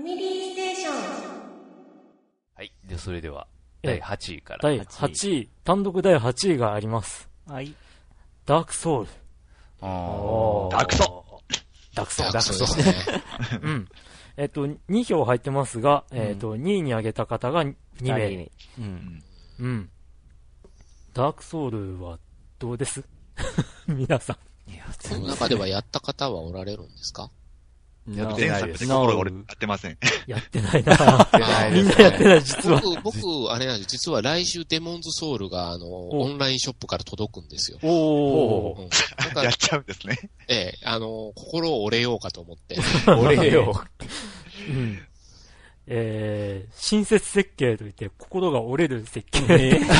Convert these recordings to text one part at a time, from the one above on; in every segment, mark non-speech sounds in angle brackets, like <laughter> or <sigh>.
ファミリーステーション。はい。で、それでは、え第8位から。第8位、単独第8位があります。はい。ダークソウル。あーダークソダークソウル。ダークソですね。<laughs> うん。えっと、2票入ってますが、えっと、2位に挙げた方が2名。二人うん。うん。ダークソウルはどうです？<laughs> 皆さん。いや、この中ではやった方はおられるんですか？やってないです前作俺やってません。やってないなみんなやってない、実は。僕、僕、あれなんです実は来週デモンズソウルが、あの、オンラインショップから届くんですよ。おー。うん。やっちゃうんですね。ええ、あの、心を折れようかと思って。<laughs> 俺よ。うん。えー、親切設計といって、心が折れる設計。ね、<laughs>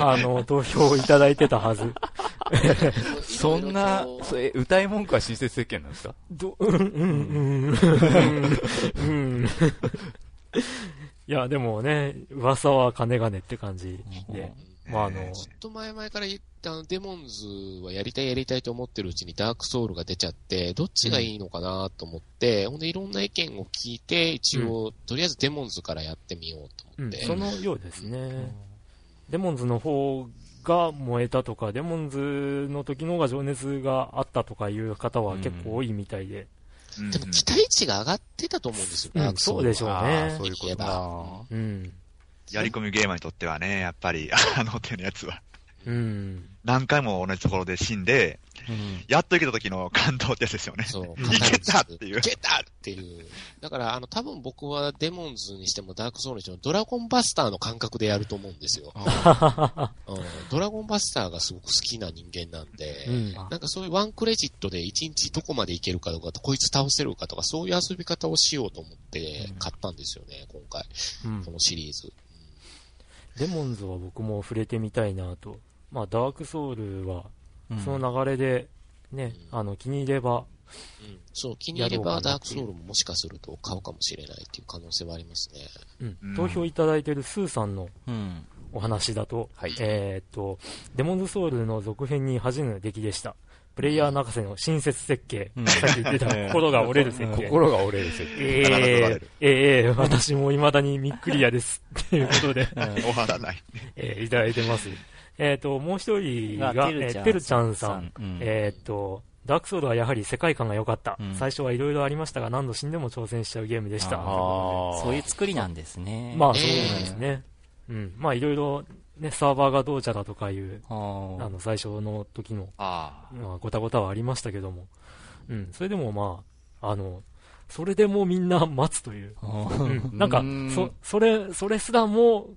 あの、投票いただいてたはず。<laughs> そんなそれ、歌い文句は親切設計なんですか？ど、うん、うん、うん、うん。うんいや、でもね、噂は金がねって感じで。まあ、あの、ずっと前々から言ったあのデモンズはやりたいやりたいと思ってるうちにダークソウルが出ちゃって、どっちがいいのかなと思って、ほんでいろんな意見を聞いて、一応、とりあえずデモンズからやってみようとうん、思って。そのようですね。デモンズの方が燃えたとか、デモンズの時の方が情熱があったとかいう方は結構多いみたいで。うんでも期待値が上がってたと思うんですよ、うんダークソウルはそうでしょうねそういうこと言えばか。うん。やり込みゲーマーにとってはね、やっぱり、あの手のやつは。うん。何回も同じところで死んで、うん。やっと行けた時の感動ってやつですよね。そう。<laughs> いけたっていういけたっていう。だから、あの、多分僕はデモンズにしてもダークソウルにしてもドラゴンバスターの感覚でやると思うんですよ。うん、ドラゴンバスターがすごく好きな人間なんで、うん。なんかそういうワンクレジットで一日どこまでいけるかとか、こいつ倒せるかとか、そういう遊び方をしようと思って買ったんですよね、今回。うんこのシリーズ。デモンズは僕も触れてみたいなと。まあ、ダークソウルは、うんその流れで、ね、あの、気に入れば、うん、そう、気に入ればダークソウルももしかすると買うかもしれないっていう可能性はありますね。うんうん投票いただいてるスーさんのうん。お話だと、はいえーっと、デモンズソウルの続編に恥じぬ出来でした。プレイヤー泣かせの親切設計。うんさっき言ってた心が折れる設計。<laughs> 心が折れる設計。え必ず折られえるええ私も未だにミックリアです。っていうことで、<laughs> 終わらない。えーいただいてます。えーっと、もう一人が、がえーてるちゃんさん。うんえーっと、ダークソウルはやはり世界観が良かった。うん最初はいろいろありましたが、何度死んでも挑戦しちゃうゲームでした。そういう作りなんですね。まあ、そうなんですね。うん。まあ、いろいろ、ね、サーバーがどうちゃだとかいう、あの、最初の時の、あまあ、ごたごたはありましたけども。うん。それでもまあ、あの、それでもみんな待つという。なんかうん、そ、それ、それすらも、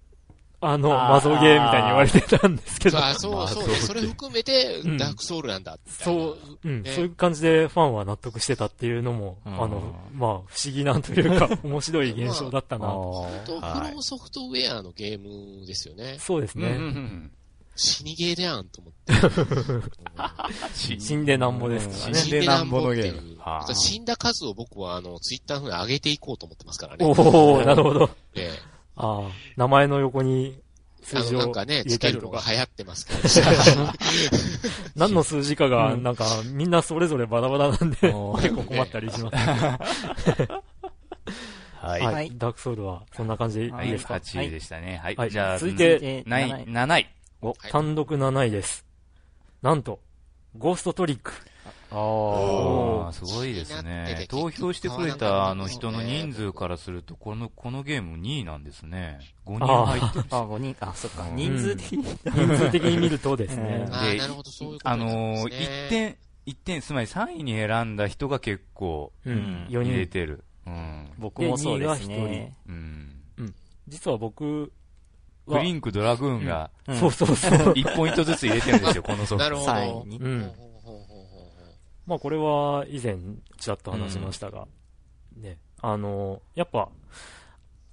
あの、マゾゲーみたいに言われてたんですけどそう、。あそう、そうね。それ含めてうん、ダークソウルなんだ、みたいな。そう、うん、ねそういう感じでファンは納得してたっていうのも、うんあの、まあ、不思議なんというか、<laughs> 面白い現象だったな。と、はいフロムソフトウェアのゲームですよね。そうですうんうんうね。ん死にゲーでやんと思って。死 <laughs> 死んでなんぼですからね。死んでなんぼのゲーム死んだ数を僕は、あの、ツイッターの方に上げていこうと思ってますからね。おおなるほど。ええああ、名前の横に数字をなんかね、入つけるのが。流行ってますから。何の数字かが、うんなんか、みんなそれぞれバラバラなんで、結構困ったりします。<laughs> は。はいい。はいダークソウルは、そんな感じはいい、いですか8位でしたね。はい。はいじゃあ、続いてでない7位7位。お、はい単独7位です。なんと、ゴーストトリック。あおあ、すごいです。ね投票してくれたあの人の人数からすると、この、このゲーム2位なんですね。5人入ってるし。あ、5人、あ、そっか。うん人数的に。<laughs> 人数的に見るとですねう。んああ、でなるほど、そういうことあなんですねのー、1点、一点、つまり3位に選んだ人が結構ううんん、4入れ人。てる。うん。僕もそうですね。うん。実は僕は、クリンク、ドラグーンがうんそうそうそう。1ポイントずつ入れてるんですよ、このソフト。<laughs> なるほど。まあこれは以前ちらっと話しましたが、ね、あの、やっぱ、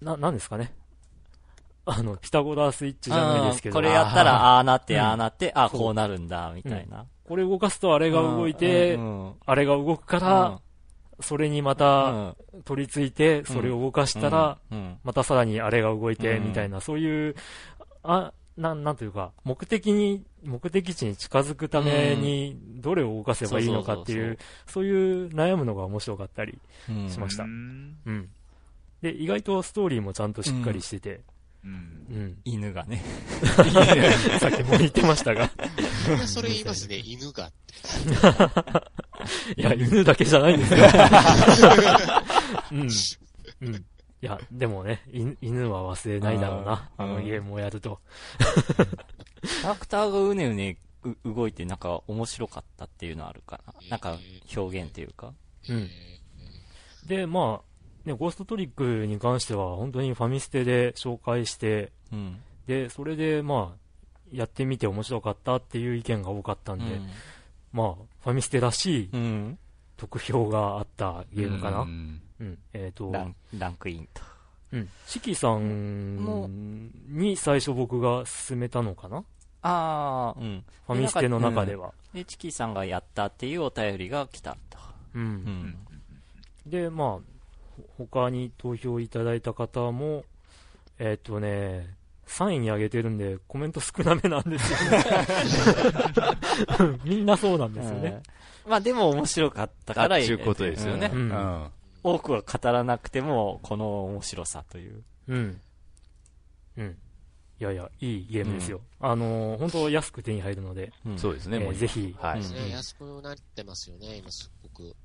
な、なんですかね。あの、ピタゴラスイッチじゃないですけど、これやったら、ああなって、うん。ああなって、ああこうなるんだ、みたいな。これ動かすとあれが動いて、うんうんあれが動くから、それにまうたん。取り付いて、それを動かしたら、うん。うん。またさらにあれが動いて、うん。みたいな、そういう、あ、なん、なんというか、目的に、目的地に近づくために、どれを動かせばいいのかっていう、そういう悩むのが面白かったりうんしましたうんうん。で、意外とストーリーもちゃんとしっかりしてて、うんうん。犬がね。さっきも言ってましたが。それ言いますね、犬が。<laughs> いや、犬だけじゃないんですよ。<laughs> うん。うん。いや、でもね、犬犬は忘れないだろうな。あのゲームをやると。キャラクターがうねうねう動いてなんか面白かったっていうのはあるかな。なんか表現っていうか。うん。で、まあ、ね、ゴーストトリックに関しては、本当にファミステで紹介して、うん。で、それで、まあ、やってみて面白かったっていう意見が多かったんで、まあ、ファミステらしいうん。うん。得票があったゲームかな。ううん。んえっ、と、ランランクインと。うん。四季さんに最初僕が勧めたのかな？ああ、うん。ファミステの中では。で、チキさんがやったっていうお便りが来たと。うん。うん。で、まあ、ほ他に投票いただいた方も、えっ、とね、3位に上げてるんで、コメント少なめなんですよね。<laughs> みんなそうなんですよね。うんまあでも面白かったからあっちゅうことですよね。ううんん。多くは語らなくても、この面白さという。うん。うん。いやいや、いいゲームですよ。あのー本当安く手に入るので、うんそうですね、もうえーぜひはい。うんね、安くなってますよね、今すごく。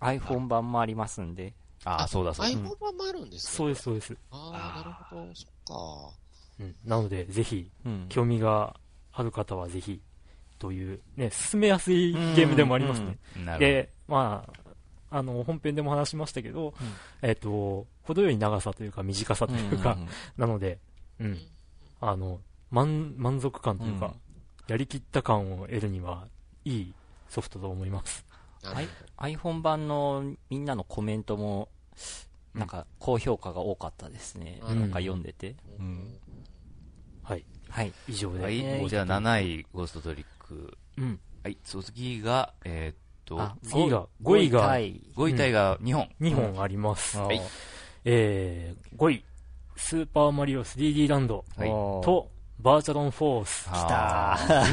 iPhone 版もありますんで。ああ、そうだそうだ。iPhone 版もあるんですね。そうです、そうです。ああ、なるほど、そっか。うん。なので、ぜひ、うん。興味がある方はぜひ、という、ね、進めやすいゲームでもありますね。なるほど。で、まあ、あの、本編でも話しましたけど、えっ、と、程よい長さというか短さというか、なので、うん、あの、満、満足感というか、うんやりきった感を得るには、いいソフトと思います。iPhone 版のみんなのコメントも、なんか高評価が多かったですね。うんなんか読んでて。うん。はい。はい。以上で。はい、えーじゃあ7位、ゴーストトリック。うん。はい、次が、えーっと、あ次が、5位がタイ5位タイが2本。2本あります。はいえー、5位、スーパーマリオ 3D ランドと、バーチャロンフォース。あ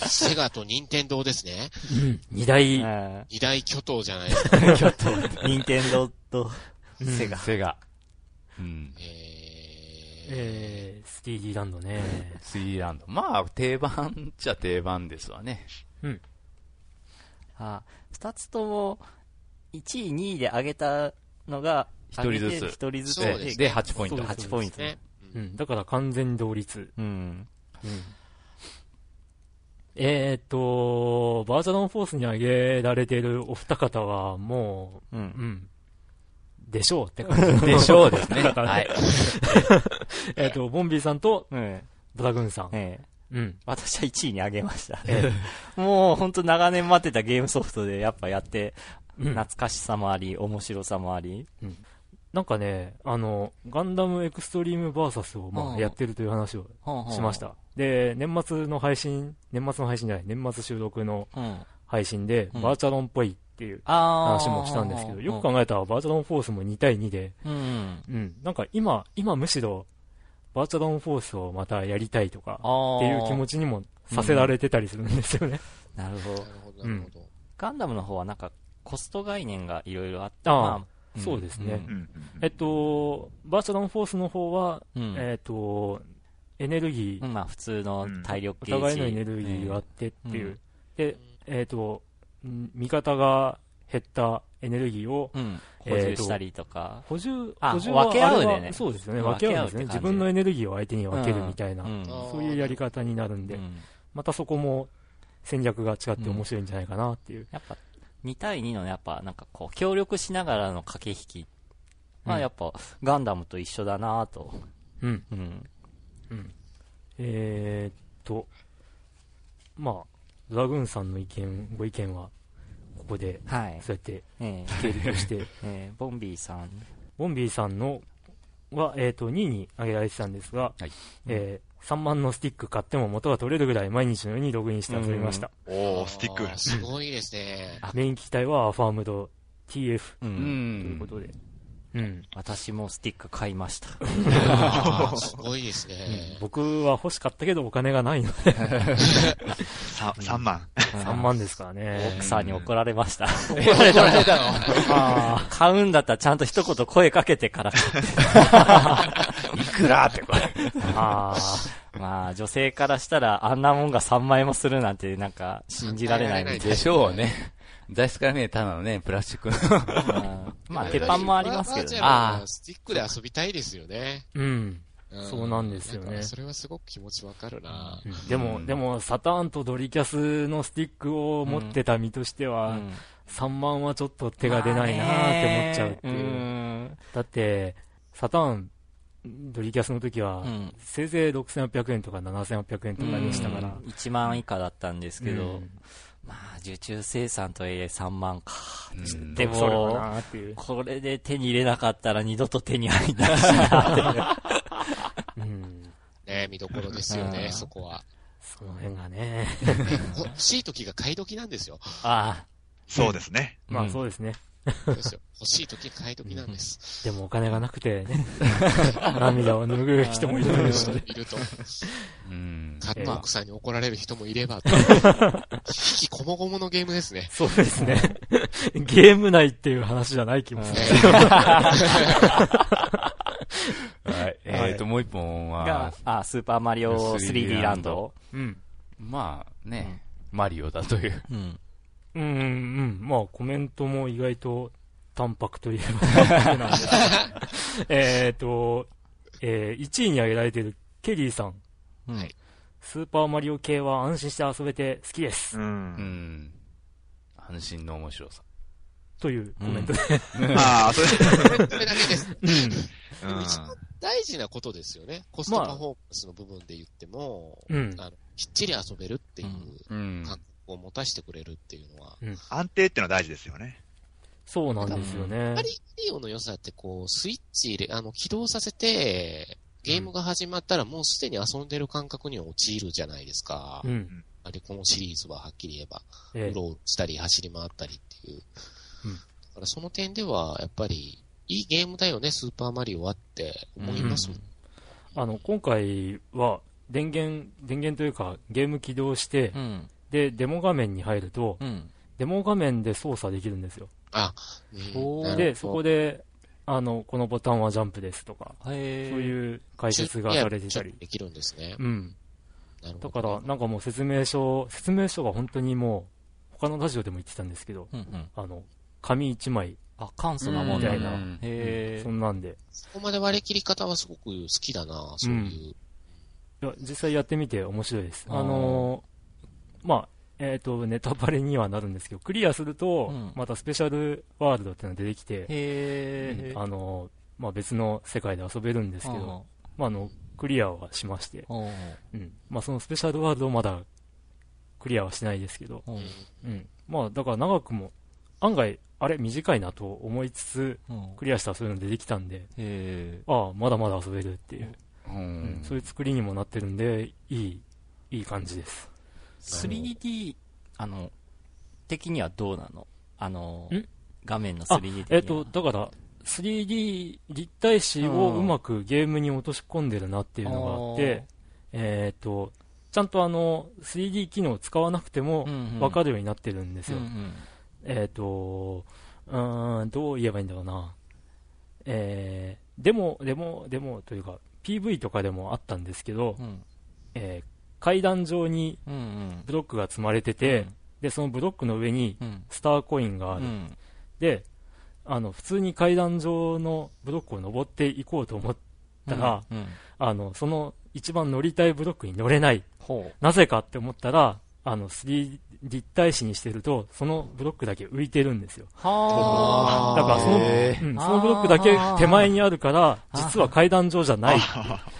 <laughs> セガと任天堂ですね。うん。2大、うん二大巨頭じゃないですか。ちょっと、任天堂とセガ。セガ。うん。えー、えー、3D ランドね。3ランド。まあ、定番っちゃ定番ですわね。あ二つとも、1位、2位で上げたのが、一人ずつ一人ずつそうですねで、8ポイント。そうです8ポイント。ね。うん。だから完全同率。うん。うん。えーっと、バーチャロンフォースに挙げられているお二方は、もう。う、うんん。でしょうって感じ。でしょうですね。だからはい。<laughs> えーっと、ボンビーさんとうん。ドラグーンさん。ええ。うん。私は1位に上げました。え <laughs> もう本当長年待ってたゲームソフトでやっぱやって、うん懐かしさもあり、面白さもあり。なんかね、あの、ガンダムエクストリームバーサスをまうんあやってるという話をしまし。た。で、年末の配信、年末の配信じゃない、年末収録のうん。配信で、うんバーチャロンっぽいっていうあ話もしたんですけど、よく考えたらバーチャロンフォースも2対2で、うん。うん、なんか今、今むしろ、バーチャロンフォースをまたやりたいとか、あっていう気持ち。ちにもさせられてたりするんですよね。なるほどな。るほど、なるほど。ガンダムの方はなんかコスト概念がいろいろあって、まあそうですねうんうんえっと、バーチャロンフォースの方は、うん。えっと、エネルギー、まあ普通の体力おゲージ。互いのエネルギーがあってっていう。うんで、えっと、ん味方が減ったエネルギーをうん。え補充したりとか。補充、あ補充は分け合うでねそうですよね。分け合うんですね。自分のエネルギーを相手に分けるみたいな、うんそういうやり方になるんで、うんまたそこも戦略が違って面白いんじゃないかなっていう。やっぱ、2対2のやっぱなんかこう、協力しながらの駆け引き。まうんあやっぱ、ガンダムと一緒だなと。うん。うん。えー、っと、まあ、ドラグーンさんの意見、ご意見は、ここで、はい。そうやってえ経理として、<laughs> えええボンビーさん。ボンビーさんのは、えー、と2位に挙げられてたんですが、はいえー3万のスティック買っても元が取れるぐらい毎日のようにログインして遊びました。おー、スティックすごいですね。メイン機体はアファームド TF。ということで。うん。私もスティック買いました。すごいですね。僕は欲しかったけどお金がないので、さ3万。3万ですからね。奥さんに怒られました。怒られたの？あ買うんだったらちゃんと一言声かけてから。いくらってこれ。あ、あまあ、女性からしたらあんなもんが3万円もするなんてなんか信じられないんで。でしょうね。材質からね、ただのね、プラスチックの。う <laughs> んまあ、鉄板もありますけどね。ああスティックで遊びたいですよね。あ、うん。んそうなんですよねそれはすごく気持ちわかるな。でも、でも、サターンとドリキャスのスティックを持ってた身としては、うん3万はちょっと手が出ないなーって思っちゃうっていう。ん。だって、サターン、ドリキャスの時は、うんせいぜい6800円とか7800円とかでしたから。1万以下だったんですけど、うんまあ、受注生産とはいえ3万か。うんでも。これで手に入れなかったら二度と手に入んないしな。<laughs> うん。ね見どころですよね、うんそこは。その辺がね。<laughs> 欲しい時が買い時なんですよ。あそうですね。あ、まあうそうですね。ですよ。<laughs> 欲しい時が買い時なんです。でもお金がなくてね、<laughs> 涙を拭う人もいるので、いると。うん。買った奥さんに怒られる人もいれば、引きこもごものゲームですね。そうですね。ゲーム内っていう話じゃない気もする。<laughs> はい。えっと、もう一本がは、、あ、スーパーマリオ 3D ランド。うん。まあね、マリオだという。うん。うん、うん、うん。まあコメントも意外と淡白といえば淡白なんですけど <laughs> えっと、えー、1位に挙げられているケリーさん。うんはいスーパーマリオ系は安心して遊べて好きです。う。うんん。安心の面白さ。というコメントで。ああ、それ、それだけです。うん。うん一番大事なことですよね。コストパフォーマンスの部分で言っても、うんあのきっちり遊べるっていううん。感覚を持たせてくれるっていうのは、安定ってのは大事ですよね。そうなんですよねマ。リオの良さってこう、スイッチ入れ、あの、起動させて、ゲームが始まったらもうすでに遊んでる感覚には陥るじゃないですか。うん。あれ、このシリーズははっきり言えば、えうろうろしたり走り回ったりっていう。うんだからその点では、やっぱり、いいゲームだよね、スーパーマリオはって思いますもん。あの、今回は、電源、電源というか、ゲーム起動して、うん。で、デモ画面に入ると、うん。デモ画面で操作できるんですよ。あ、うんで、そこで、あの、このボタンはジャンプですとか、へそういう解説がされてたり。できるんですね。うん。なるほど。だから、なんかもう説明書、説明書が本当にもう、他のラジオでも言ってたんですけど、うんうん。あの、紙一枚、あ、簡素なもんだみたいなうんへそんなんで。そこまで割り切り方はすごく好きだな、そういう。いや、実際やってみて面白いです。あーあのーまあ、えっ、と、ネタバレにはなるんですけど、クリアすると、うんまたスペシャルワールドっていうのが出てきて、へえ。あのーまあ別の世界で遊べるんですけど、まああの、クリアはしまして、うん。うん。まあそのスペシャルワールドをまだクリアはしてないですけど、うん。うん。まあだから長くも、案外、あれ短いなと思いつつ、うん。クリアしたらそういうの出てきたんで、へああ、まだまだ遊べるっていう、ううんん。そういう作りにもなってるんで、いい、いい感じです。3D、あの、的にはどうなの？あのん、画面のあ 3D 的には。えっ、と、だから、3D 立体視をうまくゲームに落とし込んでるなっていうのがあって、えっ、と、ちゃんとあの、3D 機能を使わなくてもうんうんわかるようになってるんですよ。うんうんえっ、と、うーん、どう言えばいいんだろうな。えー、でも、でも、でも、というか、PV とかでもあったんですけど、うんえー階段上にうんうん。ブロックが積まれてて、で、そのブロックの上にうん。スターコインがある。うん。で、あの、普通に階段上のブロックを登っていこうと思ったら、うんうん。あの、その一番乗りたいブロックに乗れない。ほなぜかって思ったら、あの、3立体視にしてると、そのブロックだけ浮いてるんですよ。う。はあ。だからその、へうん、そのブロックだけ手前にあるから、実は階段上じゃない。な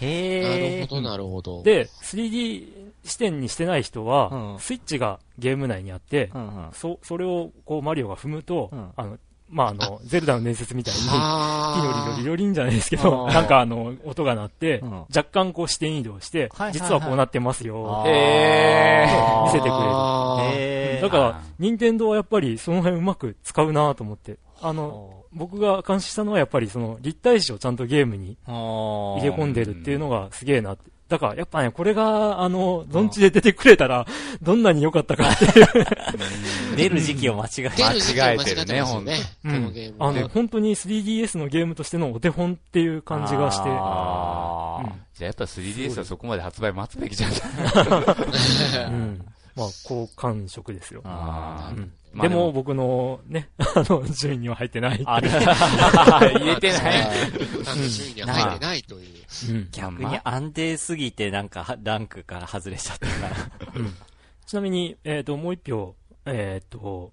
へえ。るほど、なるほど。で、3D 視点にしてない人は、うんスイッチがゲーム内にあって、うんうんそ、それをこうマリオが踏むと、うんあの、まあ、あの、ゼルダの伝説みたいに、ピあロリロリロリンじゃないですけど、なんかあの、音が鳴って、うん。若干こう視点移動して、はいはいはい。実はこうなってますよ。見せてくれる。だから、任天堂はやっぱりその辺うまく使うなと思って。あの、僕が監視したのはやっぱりその立体視をちゃんとゲームに入入れ込んでるっていうのがすげえなって。だからやっぱね、これが、あの、どんちで出てくれたら、どんなに良かったかっていう。<laughs> 出る時期を間違え出る間違ってますよね。こうんのゲーム。あの、本当に 3DS のゲームとしてのお手本っていう感じがして。あーうんじゃあやっぱ 3DS はそこまで発売待つべきじゃない <laughs> <laughs> うん。まあ、好感触ですよ。あうんまあでも僕のね、<laughs> あの、順位には入ってない。あれ、入れ <laughs> てない。あの順位には入ってないという。うん逆に安定すぎてなんかはランクから外れちゃったから。うんちなみに、えっ、と、もう一票、えっ、と、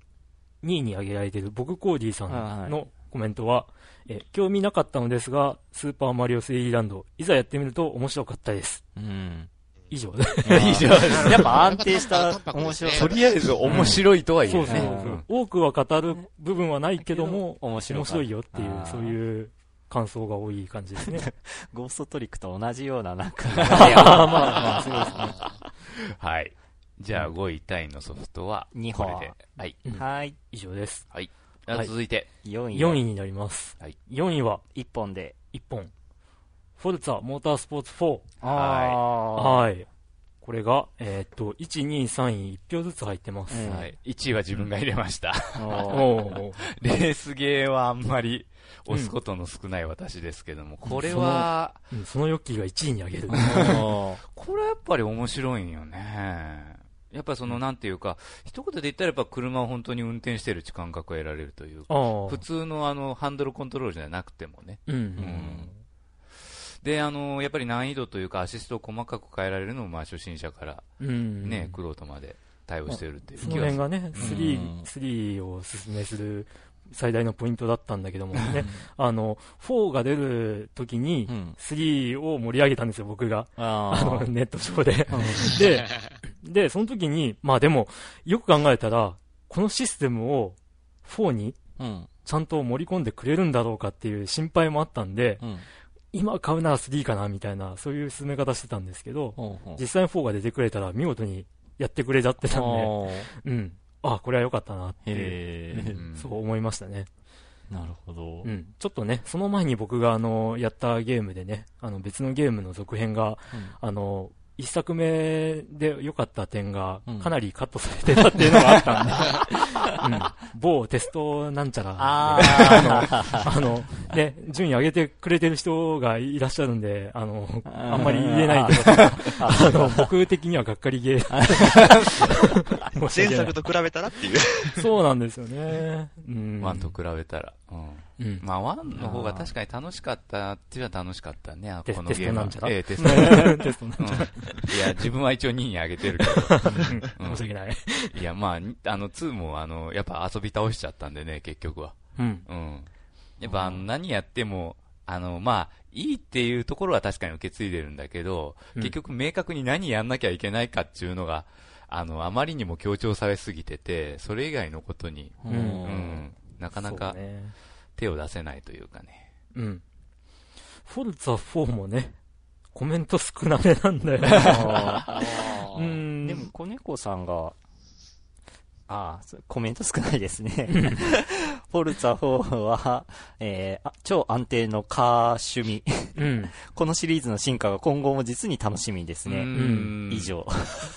2位に挙げられている僕コーディさんのコメントは、えー興味なかったのですが、スーパーマリオ 3D ランド、いざやってみると面白かったです。うん。以上で。<laughs> 以上やっぱ安定した面白さ。とりあえず面白いとは言えるね。そう。多くは語る部分はないけども、面白いよっていうそういう感想が多い感じですね。<laughs> ゴーストトリックと同じようななんか。<laughs> まあまあ、そうですね。はい。じゃあ5位タイのソフトは、二本これで。はい。うんはい。以上です。じゃあ続いて、4位。4位になります。はい4位は1本で。1本。フォルツァモータースポーツ4。あはい。これが、えーっと、1、2、3位1票ずつ入ってます。うんはい。1位は自分が入れました。<laughs> レースゲーはあんまり押すことの少ない私ですけども、これは、うんそのヨッキーが1位に上げる。これはやっぱり面白いんよね。やっぱその、なんていうか、一言で言ったらやっぱ車を本当に運転してる感覚を得られるというか。普通のあの、ハンドルコントロールじゃなくてもね。うん。んで、あの、やっぱり難易度というかアシストを細かく変えられるのも、まあ初心者からうん。ね、クロートまで対応してるっていうその気がする。辺がね、うん3、3をおすすめする最大のポイントだったんだけどもね、<laughs> あの、4が出る時にう、ん。3を盛り上げたんですよ、僕が。ああの、ーネット上で。で、で、その時に、まあでも、よく考えたら、このシステムを4にうん。ちゃんと盛り込んでくれるんだろうかっていう心配もあったんで、うん。今買うなら3かなみたいな、そういう進め方してたんですけど、実際に4が出てくれたら見事にやってくれちゃってたんで、うん。あ、これは良かったなってそう思いましたね。なるほどう。ん。ちょっとね、その前に僕があの、やったゲームでね、あの別のゲームの続編が、あの、一作目で良かった点がうん、かなりカットされてたっていうのがあったんで、<laughs> うん、某テストなんちゃらで、ああの、ね、順位上げてくれてる人がいらっしゃるんで、あの、ああんまり言えないけど、あの、僕的にはがっかりゲー。前作と比べたらっていう。そうなんですよね。うん。ワンと比べたら。うん。うん。まあ、ワンの方が確かに楽しかったっていうのは楽しかったね、テこのゲームは。テストなんちゃら？ええ、テスト。テストなんう <laughs> んちゃら？いや、自分は一応2位に上げてるけど。<laughs> うん申し訳ない。いや、まあ、にあの、2も、あの、やっぱ遊び倒しちゃったんでね、結局は。うん。うん。やっぱ、あの、何やっても、あの、まあ、いいっていうところは確かに受け継いでるんだけど、うん結局明確に何やんなきゃいけないかっていうのが、あの、あまりにも強調されすぎてて、それ以外のことに、ううんうん、なかなかそうね手を出せないというかね。うん。フォルツァ4もね、コメント少なめなんだようん。でも、子猫さんが、ああ、コメント少ないですね。フォルツァ4は、えーあ超安定のカー趣味。うん。このシリーズの進化が今後も実に楽しみですね。うん以。上。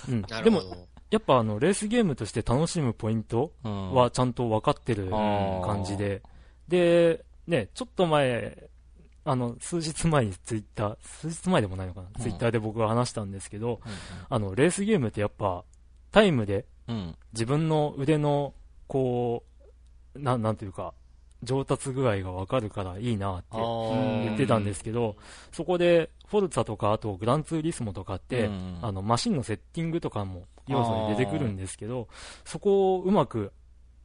うん。でも。やっぱあの、レースゲームとして楽しむポイントははちゃんと分かってる感じで。で、ね、ちょっと前、あの、数日前にツイッター、数日前でもないのかな、うん。ツイッターで僕が話したんですけど、あの、レースゲームってやっぱ、タイムでうん。自分の腕の、こう、ななんていうか、上達具合が分かるからいいなってー。言ってたんですけど、そこで、フォルツァとか、あとグランツーリスモとかって、うんあの、マシンのセッティングとかも要素に出てくるんですけど、そこをうまく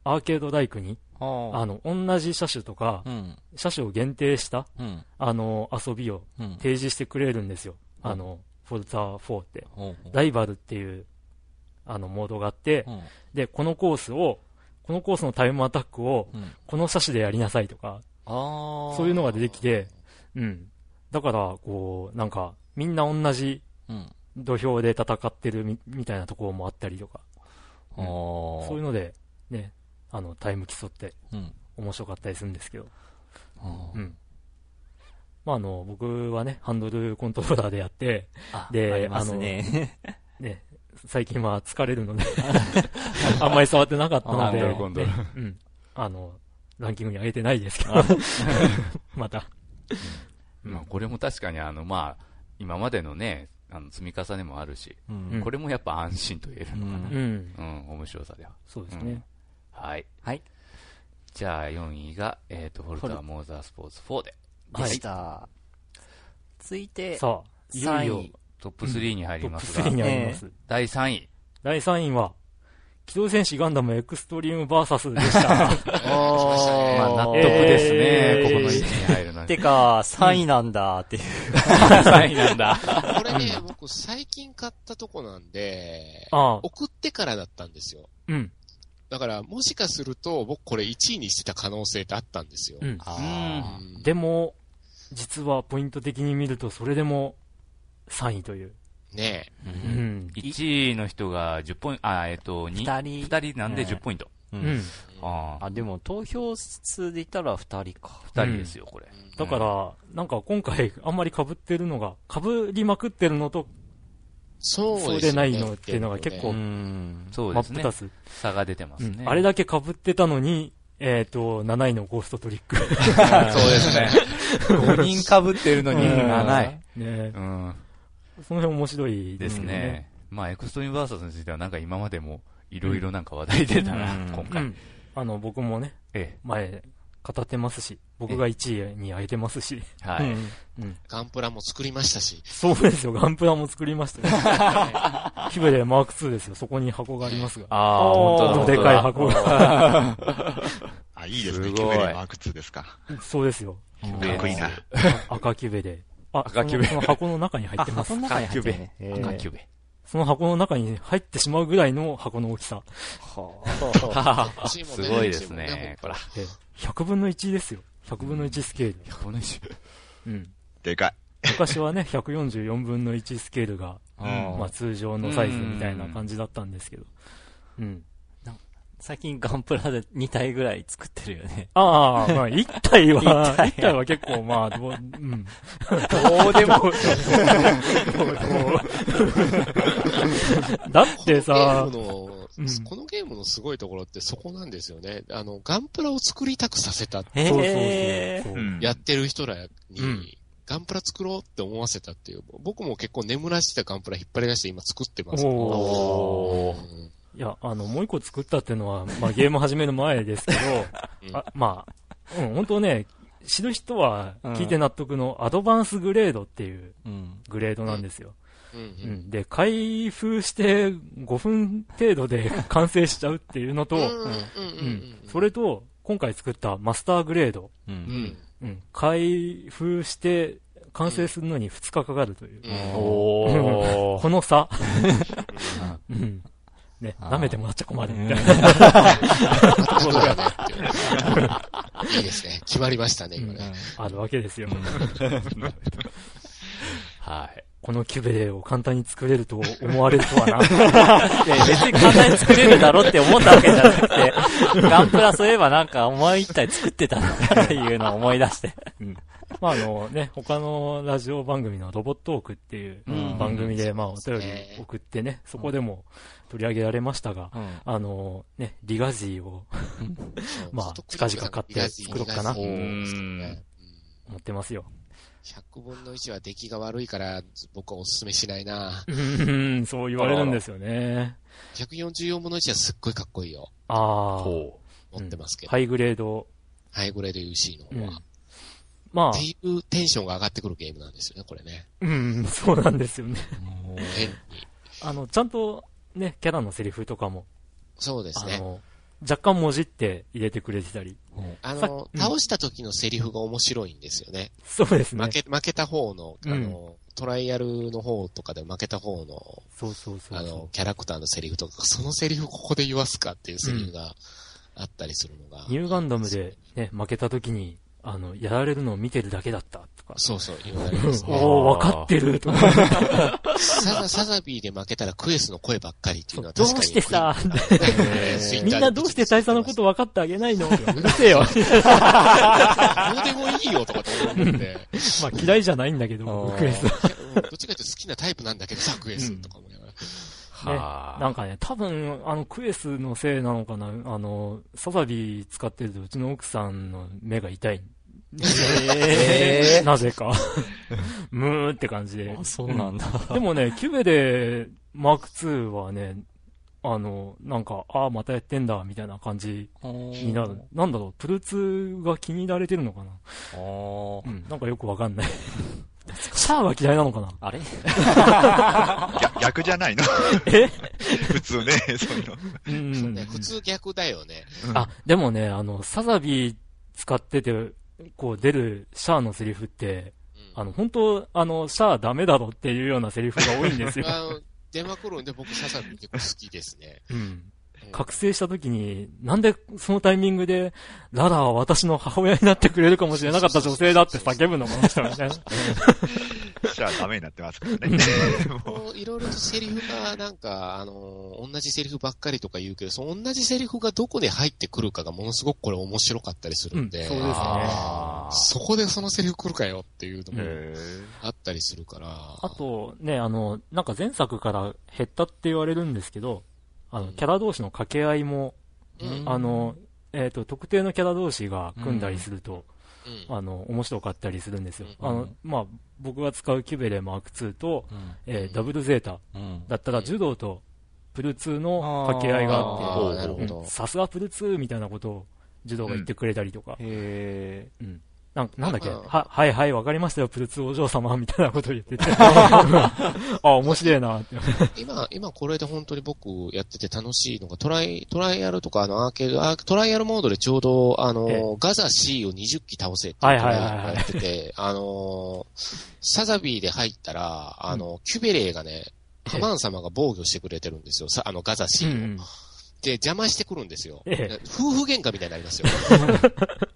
アーケードライクに、ああの、同じ車種とか、うん。車種を限定した、うん。あの、遊びをうん。提示してくれるんですよ。うんあの、フォルツァ4って。ライバルっていう、あの、モードがあって、うんで、このコースを、このコースのタイムアタックを、うんこの車種でやりなさいとか、そういうのが出てきて、うん。だから、こう、なんか、みんな同じうん。土俵で戦ってるみみたいなところもあったりとか、そういうので、ね、あの、タイム競ってうん。面白かったりするんですけど。あうん。まあ、あの、僕はね、ハンドルコントローラーでやって、あでありますね。<laughs> ね、最近は疲れるので、<laughs> あんまり触ってなかったので、うん。あの、ランキングに上げてないですけど、<laughs> また。まあ、これも確かにあの、まあ、今までのね、あの積み重ねもあるし、うんこれもやっぱ安心と言えるのかな。ううん、ん。面白さでは。そうですね。はい。はい。じゃあ4位が、えっ、と、フォルターモーザースポーツ4で、でした。続いて、さあ、いよいよ3位。トップ3に入トップりますが、3にあります。第3位。第3位は、機動戦士ガンダムエクストリームバーサスでした。ましたねまあ、納得ですね、えーここの位置に入るのに。てか、3位なんだっていう。3位なんだ。これね、僕最近買ったとこなんで、送ってからだったんですよ。うん。だから、もしかすると、僕これ1位にしてた可能性ってあったんですよ。うん。でも、実はポイント的に見ると、それでも3位という。ねーう。ん。1位の人が10ポイント、あ、えっ、と、2, 二人二人なんでね10ポイント。ううんん。ああ、あ、でも投票数で言ったら2人か。2人ですよ、これ。うんだから、なんか今回あんまり被ってるのが、被りまくってるのと、そうそうでないのっていうのが結構ん。そうですね真っ二。つ。差が出てますね。うんあれだけ被ってたのに、えっと、7位のゴーストトリック。<laughs> そうですね。<laughs> 5人かぶってるのにうん7位。ねうん。その辺面白いですよね。まあ、エクストリームバーサスについてはなんか今までもいろいろなんか話題出たな、うん今回。うん。あの、僕もね、え前、語ってますし、僕が1位に上げてますし。え。はい。うんうん。ガンプラも作りましたし。そうですよ、ガンプラも作りましたよ。<laughs> キベレマーク2ですよ。そこに箱がありますが。ああ、本当だ。どでかい箱が。<laughs> あ、いいですね。すごいキュベレマーク2ですか。そうですよ。かっこいいな。赤キュベで。あ、赤キュベその箱の中に入あ、ってます箱。の中に入ってるね。えー赤キュベ。その箱の中に入ってしまうぐらいの箱の大きさ。は欲しいもんすごいですね、これ。え100分の1ですよ。100分の1スケール。この一うん。でかい。昔はね、144分の1スケールが、まあ通常のサイズみたいな感じだったんですけど。うん。最近ガンプラで2体ぐらい作ってるよね。ああ、まあ1 <laughs> 体は、一体1体は結構まあ、どう、うん。どうでも、<laughs> だってさこのゲーム、のうんこのゲームのすごいところってそこなんですよね。あの、ガンプラを作りたくさせた、へそうそうえそう。うんやってる人らに、うんガンプラ作ろうって思わせたっていう。僕も結構眠らしてたガンプラ引っ張り出して今作ってます。おーうんいや、あの、もう一個作ったっていうのは、まあゲーム始める前ですけど、<laughs> うんあまあ、うん、本当ね、知る人は聞いて納得のアドバンスグレードっていううん。グレードなんですよ。うん。で、開封して5分程度で <laughs> 完成しちゃうっていうのと。それと、今回作ったマスターグレード。う。うんんうん。開封して完成するのに2日かかるという。<laughs> この差。うん。ね、舐めてもらっちゃ困るみたいな。<laughs> いいですね。決まりましたね、今ね。あるわけですよ。<laughs> はい。このキュベレを簡単に作れると思われるとはな。<laughs> いや別に簡単に作れるだろって思ったわけじゃなくて、<laughs> ガンプラそういえばなんかお前一体作ってたなっていうのを思い出して。まああのね、他のラジオ番組のロボットークっていううん。番組で、まあお便りね。送ってね、そこでも取り上げられましたが、うん。あのね、リガジーを <laughs> まあ近々買って作ろうかな。リガジーうんね。持ってますよ。100分の1は出来が悪いから、僕はお勧めしないな。うん、そう言われるんですよね。144分の1はすっごいかっこいいよ。ああ、ほ持ってますけど。ハイグレード。ハイグレード UC のうん方は。まあって、いうテンションが上がってくるゲームなんですよね、これね。うん、そうなんですよね。変に。あの、ちゃんとね、キャラのセリフとかも、そうですね。若干文字って入れてくれてたり。さあの、うん倒した時のセリフが面白いんですよね。そうですね負。け、負けた方の、あうんの、トライアルの方とかで負けた方の、そうそうそうそあの、キャラクターのセリフとか、そのセリフここで言わすかっていうセリフがあったりするのが。う。ニューガンダムでね、負けた時に、あの、やられるのを見てるだけだったとか。そうそう、言われますね。<laughs> おお分かってるとか。サザサザビーで負けたらクエスの声ばっかりっていうのはどう確かに。してさ、みんなどうして大佐のこと分かってあげないの？うるせえよ。どうでもいいよとかと思うんで。まあ嫌いじゃないんだけど、うんクエスト。うんどっちかというと好きなタイプなんだけどさ、クエスとか思いながら。はあ。なんかね、多分、あの、クエスのせいなのかな、あの、サザビー使ってるとうちの奥さんの目が痛い。え <laughs> なぜか。<laughs> ムーって感じで。あ、そうなんだ。でもね、キュベでマーク2はね、あの、なんか、ああ、またやってんだ、みたいな感じになる。なんだろう、プル2が気に入られてるのかなあーうん、なんかよくわかんない。シャアが嫌いなのかな？あれ？<laughs> 逆逆じゃないの？え？<laughs> 普通ね、そういうの。うんね、普通逆だよね。あ、でもね、あの、サザビー使ってて、こう出るシャアのセリフって、うんあの、本当あの、シャアダメだろっていうようなセリフが多いんですよ。<laughs> あの、出まくるんで僕サザビー結構好きですね。うん。うん覚醒した時に、なんでそのタイミングで、ララは私の母親になってくれるかもしれなかった女性だって叫ぶのこの人みたいな。<laughs> じゃあダメになってますからね。いろいろとセリフが、なんか、あのー同じセリフばっかりとか言うけど、その同じセリフがどこで入ってくるかがものすごくこれ面白かったりするんで、うんそうですねそこでそのセリフ来るかよっていうのもへあったりするから。あと、ね、あの、なんか前作から減ったって言われるんですけど、あの、キャラ同士の掛け合いも、うん、あの、えっ、と、特定のキャラ同士が組んだりすると、うん。あの、面白かったりするんですよ。うん。あの、まあ、僕が使うキュベレマーク2と、うん。えーダブルゼータうん。だったら、柔道とプル2の掛け合いがあって、さすがプル2みたいなことを柔道が言ってくれたりとか、へうんなんなんだっけ、あは、はいはい、わかりましたよ、プル2お嬢様、みたいなことを言ってて、<laughs> あ、面白いなって。今、今これで本当に僕やってて楽しいのが、トライ、トライアルとかあのアーケード、あトライアルモードでちょうど、あえの、ガザ C を20機倒せっていうトライアルをやってて、あの、サザビーで入ったら、あの、キュベレーがね、ハマン様が防御してくれてるんですよ。さあの、ガザ C を。うんで、邪魔してくるんですよ。ええ夫婦喧嘩みたいになりますよ。<laughs>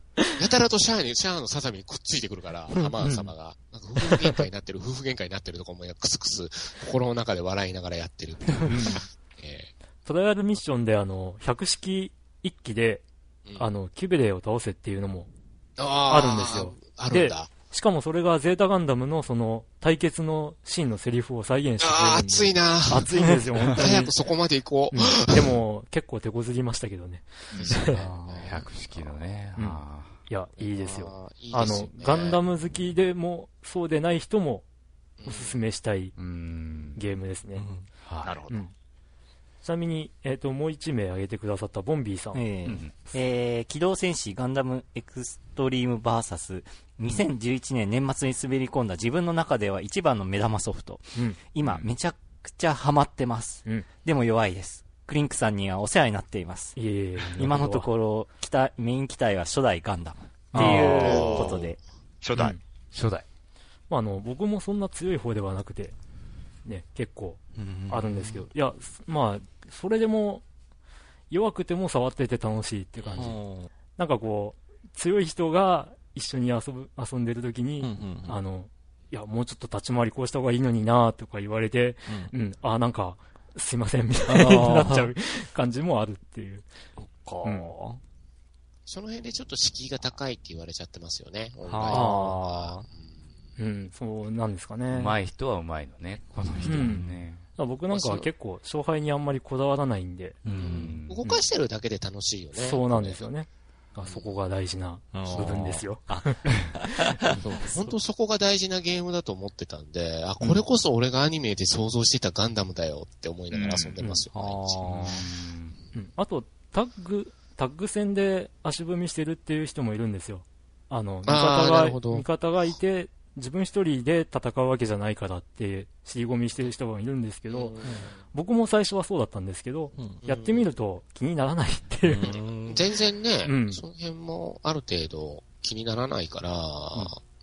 やたらとシャアに、シャアのサザビにくっついてくるから、ハマーン様が。なんか夫婦喧嘩になってる、夫婦喧嘩になってるとか思いながらクスクス、心の中で笑いながらやってる。えトライアルミッションで、あの、百式一機で、えうんあの、キュベレーを倒せっていうのも、あるんですよ。あるんだ。しかもそれがゼータガンダムのその、対決のシーンのセリフを再現してくれるんで。ああ、熱いな熱いんですよ、本当に。早くそこまで行こう。うんでも、結構手こずりましたけどね。<laughs> 百式のね。うんあいや、いいですよ。あのですよね、ガンダム好きでも、そうでない人も、おすすめしたいーうん。ゲームですね。はいなるほど。うん。ちなみに、えっ、と、もう一名挙げてくださったボンビーさん。ええうんえー機動戦士ガンダムエクストリームバーサス2011年年末に滑り込んだ自分の中では一番の目玉ソフト。うん。今めちゃくちゃハマってます。うん。でも弱いです。クリンクさんにはお世話になっています。いえいえ。今のところ、機体メイン機体は初代ガンダム。っていうことで。初代。うん初代。まあ、あの、僕もそんな強い方ではなくて、ね、結構あるんですけど、いや、まあ、それでも、弱くても触ってて楽しいっていう感じ。うんなんかこう、強い人が一緒に遊ぶ、遊んでる時に、うんうんうんあの、いや、もうちょっと立ち回りこうした方がいいのになとか言われて、うん、あ、なんか、すいません、みたいになっちゃう感じもあるっていう。かうんその辺でちょっと敷居が高いって言われちゃってますよね。オンラインあはうん、そうなんですかね。上手い人は上手いのね。この人はね。僕なんかは結構、勝敗にあんまりこだわらないんで、う。うんん動かしてるだけで楽しいよね。そうなんですよね。あそこが大事な部分ですよ。本当そこが大事なゲームだと思ってたんで、あ、これこそ俺がアニメで想像してたガンダムだよって思いながら遊んでますよ、あうん。あと、タッグ、タッグ戦で足踏みしてるっていう人もいるんですよ。あの、味方が、味方がいて、自分一人で戦うわけじゃないからって、尻込みしてる人がいるんですけど、うん。僕も最初はそうだったんですけど、うん。やってみると気にならないっていう。うん。全然ね、うん。その辺もある程度気にならないから、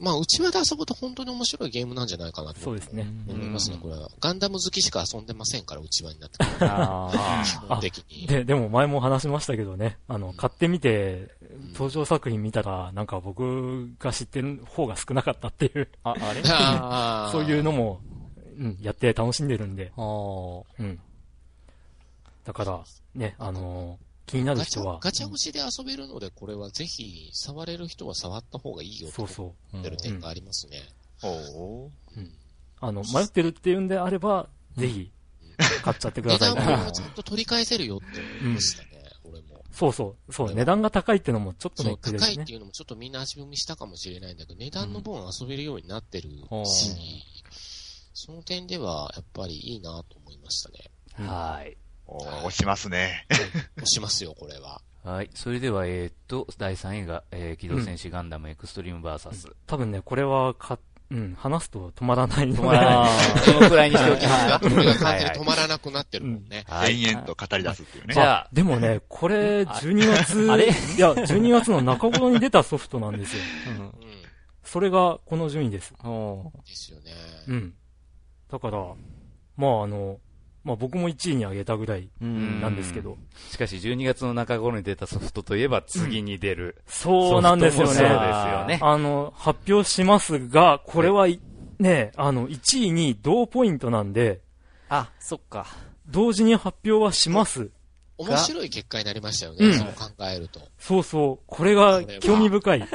まあ、うちわで遊ぶと本当に面白いゲームなんじゃないかなと。そうですね。思いますね、これは。ガンダム好きしか遊んでませんから、うちわに。なってくるあ基本的に。で、でも前も話しましたけどね、あの、買ってみて、登場作品見たら、なんか僕が知ってる方が少なかったっていう、あ、あれ？<laughs> そういうのも、うん、やって楽しんでるんで、あー。うん。だから、ね、あのー気になるガチャ人は、ガチャ押しで遊べるので、これはぜひ、触れる人は触った方がいいよとそうそ思ってる点がありますね。おーう。あの、迷ってるっていうんであれば、ぜひ、買っちゃってくだ値さい段もちゃんと取り返せるよって思いましたね、俺も。そうそう。そう、値段が高いってのもちょっとね高いって。いうのもちょっとみんな足踏みしたかもしれないんだけど、値段の分遊べるようになってるうんし、その点ではやっぱりいいなと思いましたね。はい。おー押しますね。<laughs> 押しますよ、これは。はい。それでは、えーっと、第3位が、えー、機動戦士ガンダムエクストリームバーサス。多分ね、これはか、うん、話すと止まらないので、止まらない。<laughs> このくらいにしておきますか。これが完全にはい止まらなくなってるもんね。はい延々と語り出すっていうね。じゃあ、でもね、これ、12月、<laughs> あれ？いや、12月の中頃に出たソフトなんですよ。うんうん。それがこの順位です。ですよね。うん。だから、まああの、まあ僕も1位に上げたぐらいうんなんですけど、しかし12月の中頃に出たソフトといえば次に出る。そうなんですよね。すよね。あの、発表しますが、これはい、ね、あの、1位に同ポイントなんで、あ、そっか。同時に発表はします。面白い結果になりましたよね、うんそう考えると。そうそう。これが興味深い。ね、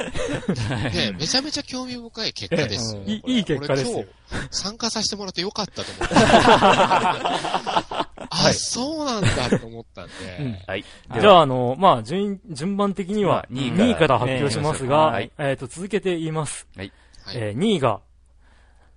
めちゃめちゃ興味深い結果ですいい結果ですよ。俺今日参加させてもらってよかったと思って。<laughs> あ、そうなんだと思ったんで。うんはい。じゃあ、あの、まあ、順、順番的にはまあ2 2位から位から発表しますが、はいえっ、と、続けて言います。はい。はいえー2位が、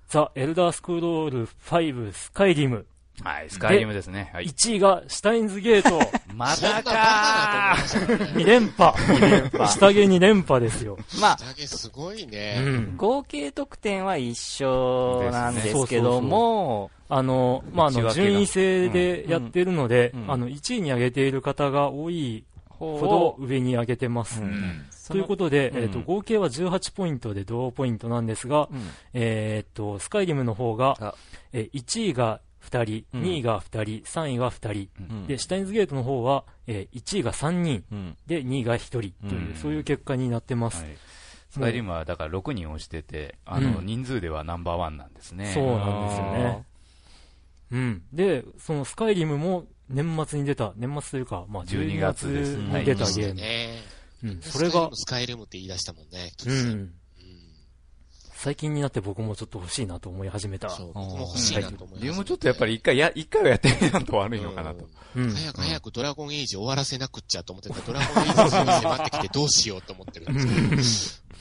ザ・エルダースクロール5スカイリム。はい、スカイリムですね。はい。1位が、シュタインズゲート。<laughs> またかと思いましたからね。2連覇。下着2連覇ですよ。まあ、だけすごいうね。ん。合計得点は一緒なんですけどですねそうそうそうも、あの、まあ、あの、順位制でやってるので、うんうんあの、1位に上げている方が多いほほど上に上げてます。うんということで、うんえっ、と、合計は18ポイントで同ポイントなんですが、うんえっと、スカイリムの方があ、えー1位が2人、うん2位が2人、3位が2人。うんで、シュタインズゲートの方は、えー1位が3人、うんで、2位が1人という、うんそういう結果になってます。はい。スカイリムはだから6人押してて、あの、うん人数ではナンバーワンなんですね。そうなんですよね。うん。で、そのスカイリムも年末に出た、年末というか、まあ12 12月月ですに出たゲーム。ね。うん。それが、スカイルームって言い出したもんね。突う然ん。最近になって僕もちょっと欲しいなと思い始めた。そう、僕も欲しいなと思います、理由もちょっとやっぱり一回や、一回はやってみないと悪いのかなと。うん。早く早くドラゴンエイジ終わらせなくっちゃと思ってたドラゴンエイジが迫ってきてどうしようと思ってるんですけど。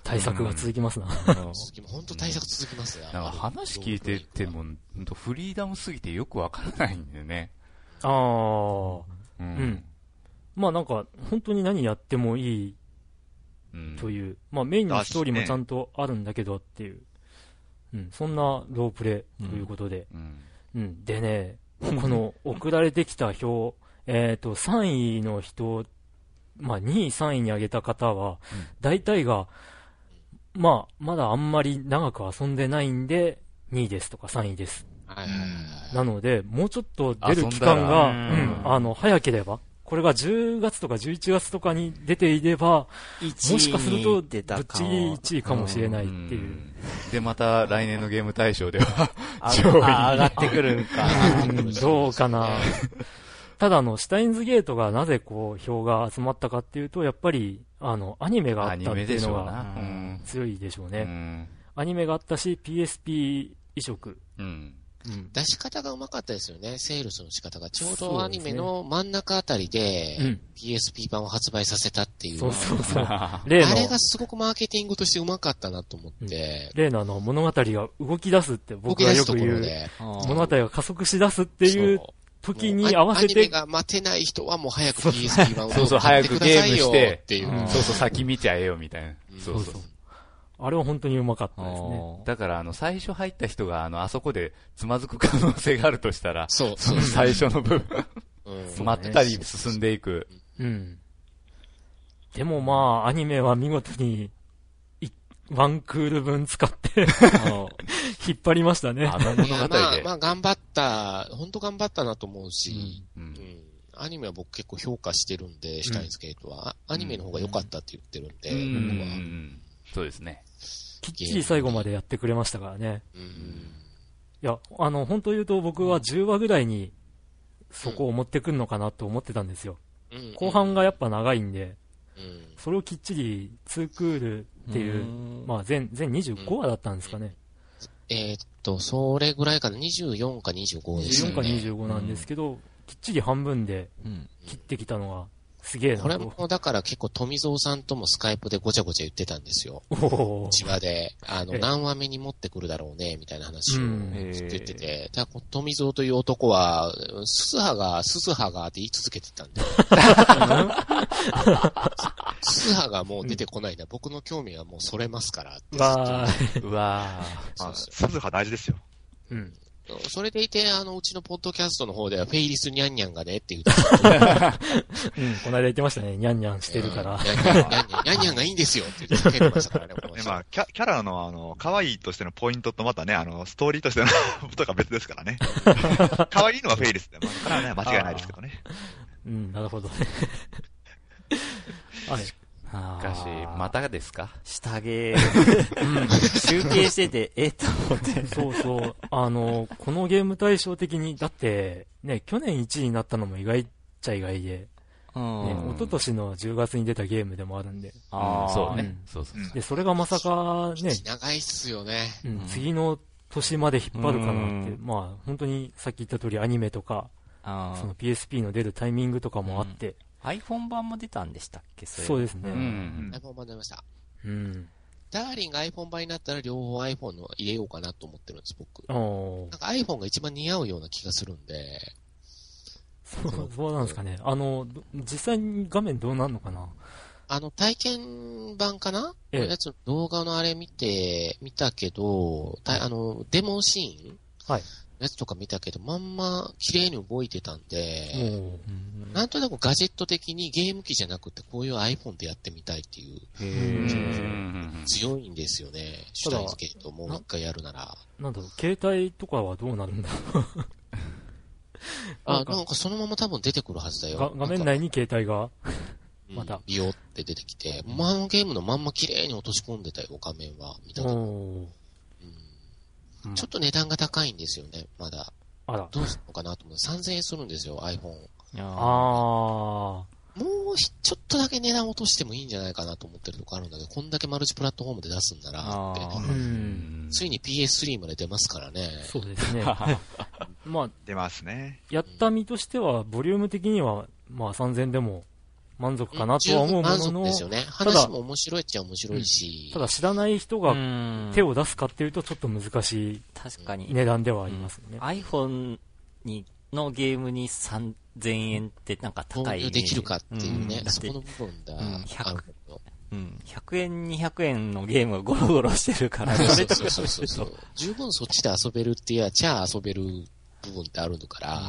<laughs> 対策が続きますな。続きも本当対策続きますよ。なんか話聞いてても、ほんとフリーダムすぎてよくわからないんだよね。ああ。ううん。。まあなんか、本当に何やってもいいうん。という、まあメインのストーリーもちゃんとあるんだけどっていう、うん、そんなロープレイということで、うん。うん、でね、この <laughs> 送られてきた表、えっと、3位の人、まあ2位、3位に上げた方は、大体が、まあ、まだあんまり長く遊んでないんで、2位ですとか3位です。はいはいはい。なので、もうちょっと出る期間が、うん、あの、早ければ、これが10月とか11月とかに出ていれば、もしかすると、ぶっ出たちぎり1位かもしれないっていう。んで、また来年のゲーム大賞では、あ上位上がってくるんか。うんどうかな。ただ、あの、シュタインズゲートがなぜこう、票が集まったかっていうと、やっぱり、あの、アニメがあアニったって。いうのがうん強いでしょううね。ん。アニメがあったし、PSP 移植。うん。うん。出し方がうまかったですよね。セールスの仕方が。ちょうどアニメの真ん中あたりでうん PSP 版を発売させたっていう。そうそうそう。<laughs> あれがすごくマーケティングとしてうまかったなと思って。例のあの、物語が動き出すって僕がよく言う。物語が加速し出すっていう時に合わせアニメて、が待てない人はもう早く PSP 版を <laughs> そうそう買ってくださいよ早くゲームしてっていう。うんそうそう、先見ちゃえよ、みたいな。そうそう。あれは本当にうまかったですね。だから、あの、最初入った人が、あの、あそこでつまずく可能性があるとしたら、そう、その最初の部分、うんまったり進んでいく。うん。でもまあ、アニメは見事に、いワンクール分使って <laughs> 引っ張りましたね。あの物語いやまあ、で。まあ、頑張った、本当頑張ったなと思うし、ううんん。アニメは僕結構評価してるんで、シュタインズゲートは。あアニメの方が良かったって言ってるんで、うんうん僕は。うんそうですね。きっちり最後までやってくれましたからね。うん。いや、あの、本当言うと僕は10話ぐらいにそこを持ってくんのかなと思ってたんですよ。うん後半がやっぱ長いんで、うん。それをきっちり2クールっていう、まあ全、全25話だったんですかね。えーっと、それぐらいかな、24か25ですよ24ね。か25なんですけど、きっちり半分でうん。切ってきたのがすげえな。と。これもだから結構富蔵さんともスカイプでごちゃごちゃ言ってたんですよ。千葉で、あの、ええ。何話目に持ってくるだろうね、みたいな話をうん。ずっと言ってて、だ富蔵という男は、すすはが、すすはがって言い続けてたんで、すすはがもう出てこないな、僕の興味はもうそれますからってずっとわー。うわまあ、そう鈴葉大事ですよ。うん。それでいて、あの、うちのポッドキャストの方では、フェイリスニャンニャンがねって言ってうん、この間言ってましたね。ニャンニャンしてるから。ニャンニャン、がいいんですよって言ってましたからね、まあ、キャキャラの、あの、可愛いとしてのポイントとまたね、あの、ストーリーとしてのことが別ですからね。<laughs> 可愛いのはフェイリスで、まあ、これはね、間違いないですけどね。うん、なるほどね。<laughs> はい。あしかし、またですか？下着、集計してて、<laughs> えっと思って。そうそう。あの、このゲーム対象的に、だって、ね、去年1位になったのも意外っちゃ意外で、うね、ん。一昨年の10月に出たゲームでもあるんで。あーそうねうん。そうそうそう。で、それがまさかね、長いっすよね。うん、次の年まで引っ張るかなって、うんまあ、本当にさっき言った通りアニメとか、その PSP の出るタイミングとかもあって、iPhone 版も出たんでしたっけ？そうですね。ううん。ん。iPhone 版出ました。うん。ダーリンが iPhone 版になったら両方 iPhone の入れようかなと思ってるんです、僕。なんか iPhone が一番似合うような気がするんで、そう、そうなんですかね。あの、ど実際に画面どうなんのかな？あの、体験版かな？ええやつ動画のあれ見て、見たけど、たあの、デモシーン？はい。やつとか見たけど、まんま綺麗に動いてたんで、もう、うんなんとなくガジェット的にゲーム機じゃなくて、こういう iPhone でやってみたいっていう、強いんですよね。シュタインズゲートもう一回やるなら。なんだろう、携帯とかはどうなるんだあ、なかなんんかそのまま多分出てくるはずだよ。が画面内に携帯が。うんまたビヨって出てきて、まああのゲームのまんま綺麗に落とし込んでたよ、画面は。見たとうんうんちょっと値段が高いんですよね、まだ。あら。どうするのかなと思って、3000円するんですよ、iPhone。ああもうひちょっとだけ値段落としてもいいんじゃないかなと思ってるとこあるんだけど、こんだけマルチプラットフォームで出すんならって。ついに PS3 まで出ますからね。そうですね。<laughs> まあ、出ますね。やった身としては、ボリューム的には、まあ3000でも満足かなとは思うものので、すよね。ただ話も面白いっちゃ面白いし。ただ知らない人あ。が手を出すかっていうとちょっと難しい確かに。値段ではありますね。iPhone に、のゲームに3000円ってなんか高い。できるかっていうねん、だってそこの部分だ。うん100あるのうん。100円、200円のゲームがゴロゴロしてるから、そうそれとそうそうそうそう。十分そっちで遊べるって言えば、じゃあ遊べる部分ってあるから、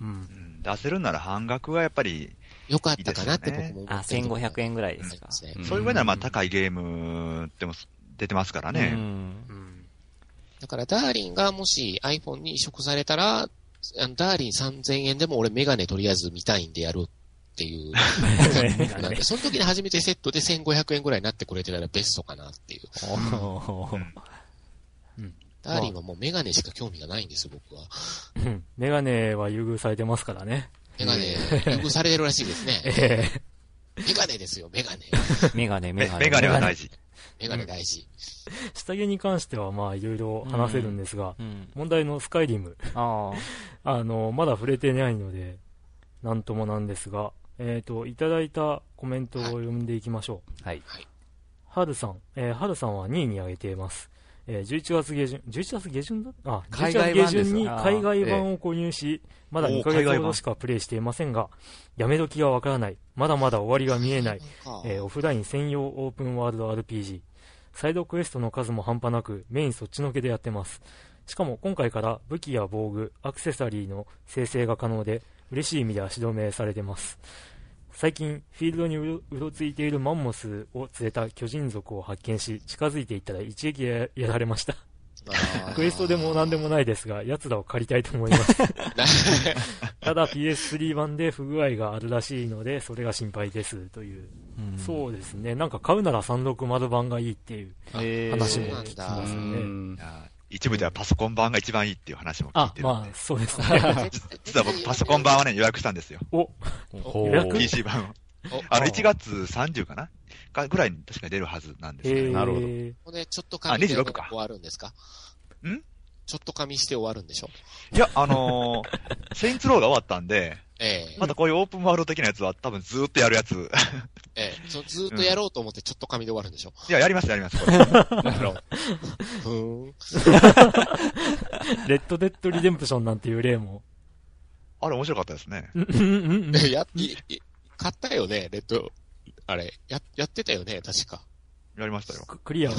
うん。うん出せるなら半額はやっぱり、よかったかなって僕も思あ、ってるところ1500円ぐらいですか。そういう場合ならまあ高いゲームでも出てますからうね。だから、ダーリンがもし iPhone に移植されたら、あのダーリン3000円でも俺メガネとりあえず見たいんでやるっていう。なんで、<laughs> その時に初めてセットで1500円ぐらいになってくれてたらベストかなっていう。ダーリンはもうメガネしか興味がないんですよ、僕は。うん。メガネは優遇されてますからね。メガネ、優遇されてるらしいですね。えメガネですよ、メガネ。<laughs> メガネ、メガネ。メメガネは大事。メガネ大事。ー下着に関してはまあいろいろ話せるんですが、うん。問題のスカイリム、あ <laughs> あの、まだ触れてないので、なんともなんですが、えっ、と、いただいたコメントを読んでいきましょう。はい。はるさん、えー、はるさんは2位に挙げています。えー、11月下旬、11月下旬だ？あ、海11月下旬に海外版を購入し、まだ2ヶ月ほどしかプレイしていませんが、やめ時がわからない、まだまだ終わりが見えない、えーオフライン専用オープンワールド RPG。サイドクエストの数も半端なく、メインそっちのけでやってます。しかも今回から武器や防具、アクセサリーの生成が可能で、嬉しい意味で足止めされてます。最近、フィールドにうろうろついているマンモスを連れた巨人族を発見し、近づいていったら一撃ややられました。クエストでも何でもないですが、<laughs> 奴らを借りたいと思います。ただ PS3 版で不具合があるらしいので、それが心配です。という。うんそうですね。なんか買うなら360版がいいっていうえー話も聞きますね。一部ではパソコン版が一番いいっていう話も聞いあて、るんで。まあ、そうですね。<laughs> 実は僕パソコン版はね、予約したんですよ。お、予約 PC 版を。おあの、1月30かな？かぐらいに確か出るはずなんですけど、えー、なるほど。これちょっと紙であ26か。終わるんですか？ん？ちょっと紙して終わるんでしょ？いや、あのー、<laughs> セインツローが終わったんで、ええまたこういうオープンワールド的なやつは多分ずーっとやるやつ。ええそうずーっとやろうと思ってちょっと紙で終わるんでしょ？いや、やりますやります、これ。なるほど。ふーん。レッドデッドリデンプションなんていう例も。あれ面白かったですね。うんうんうんうん <laughs> や、い、い買ったよね、レッド。あれ、や、やってたよね、確か。やりましたよ。ククリアは。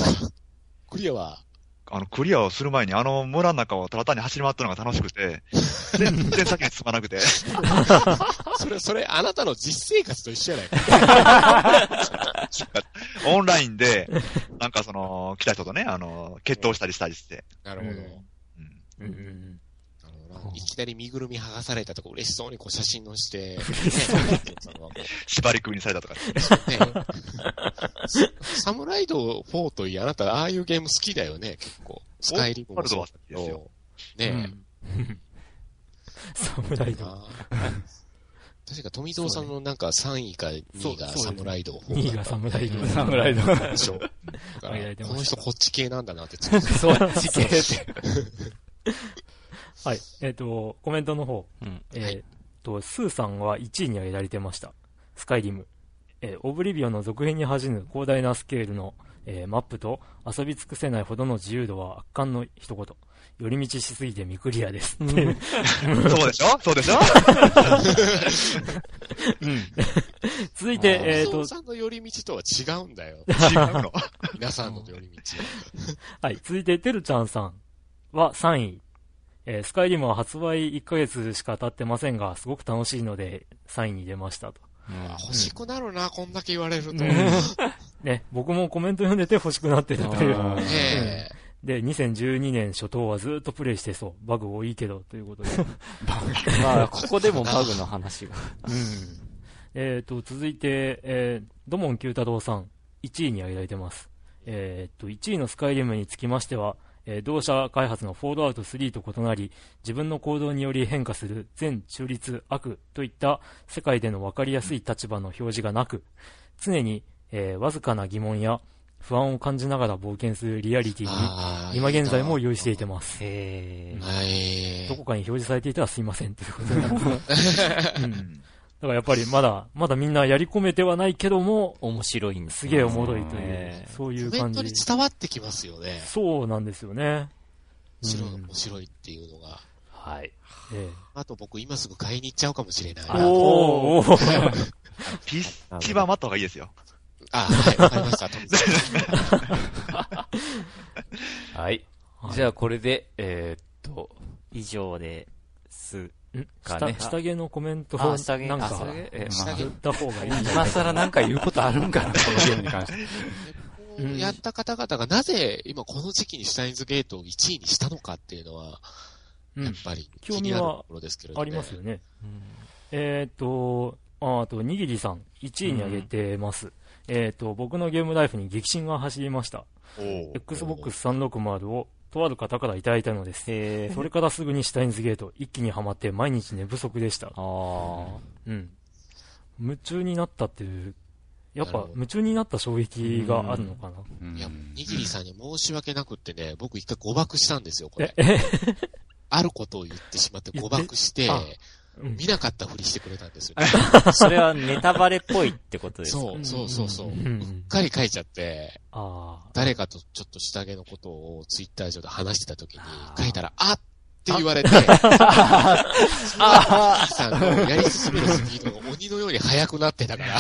クリアは、<laughs> あの、クリアをする前にあの村の中をただ単に走り回ったのが楽しくて、<laughs> 全然先に進まなくて。<laughs> それ、それ、あなたの実生活と一緒やないか。<laughs> オンラインで、なんかその、来た人とね、あの、決闘したりしたりして。なるほど。うんうんうんいきなり身ぐるみ剥がされたとか嬉しそうにこう写真載して、<laughs> 縛り首にされたとか。ねサムライド4といい、あなたああいうゲーム好きだよね、結構。スカイリムもそうオープンワールドは好ねうん <laughs> サムライド。確か富蔵さんのなんか3位か2位がサムライド4 2位がサムライド。<laughs> サムライド。でしょ。この人こっち系なんだなってそっち系って。はい。えっ、と、コメントの方。うんえっ、と、スーさんは1位に挙げられてました。スカイリム。えーオブリビオンの続編に恥じぬ広大なスケールの、えーマップと遊び尽くせないほどの自由度は圧巻の一言。寄り道しすぎて未クリアです。っていう <laughs> そうでしょ？そうでしょ？<laughs> 続いて、えっ、と富蔵、さんの寄り道とは違うんだよ。<laughs> 違うの。皆さんの寄り道。はい。続いて、てるちゃんさんは3位。えースカイリムは発売1ヶ月しか経ってませんが、すごく楽しいので3位に出ましたと。あ欲しくなるな、こんだけ言われると。うんねね、僕もコメント読んでて欲しくなってるという。え。で、2012年初頭はずっとプレイしてそう。バグ多いけど、ということで。<laughs> <laughs> まあ、ここでもバグの話が。うん。えっ、と、続いて、えー、ドモン九太郎さん、1位に挙げられてます。えっ、と、1位のスカイリムにつきましては、えー同社開発のフォールアウト3と異なり、自分の行動により変化する全中立悪といった世界での分かりやすい立場の表示がなく、常に、えーわずかな疑問や不安を感じながら冒険するリアリティに、今現在も用意していてます。へなはい。どこかに表示されていたらすいませんということになす。<laughs> うんだからやっぱりまだ、まだみんなやり込めてはないけども、面白いんですねすげえおもろいというね、そういうコメン感じトに。伝わってきますよね。そうなんですよね。面白い、うん面白いっていうのが。はい。えあと僕今すぐ買いに行っちゃうかもしれない。え、あ、おーおー PC 版待った方がいいですよ。はい、わかりました。<laughs> はい。じゃあこれで、えーっと、以上です。下下着のコメントをなんか言った方がいい。今更なんか言うことあるんかな、<laughs> このゲームに関して。うん。やった方々がなぜ今この時期にシュタインズゲートを1位にしたのかっていうのは、うん。やっぱり興味は気になるところですけれども、ありますよね。えっ、と、ああと、にぎりさん、1位に挙げてます。えっ、と、僕のゲームライフに激震が走りました。おー。Xbox 360をとある方からいただいたのです。それからすぐにシュタインズゲート、一気にハマって毎日寝不足でした。ああ。うん。夢中になったっていう、やっぱ夢中になった衝撃があるのかな。うんいや、にぎりさんに申し訳なくってね、僕一回誤爆したんですよ、こえれ。、え、あることを言ってしまって誤爆して見なかったふりしてくれたんですよ。<laughs> それはネタバレっぽいってことですか？そう、そうそうそう。うっかり書いちゃって。誰かとちょっと下着のことをツイッター上で話してた時に書いたら、あって言われて、<laughs> ああさんのやり進めるスピードが鬼のように速くなってたから、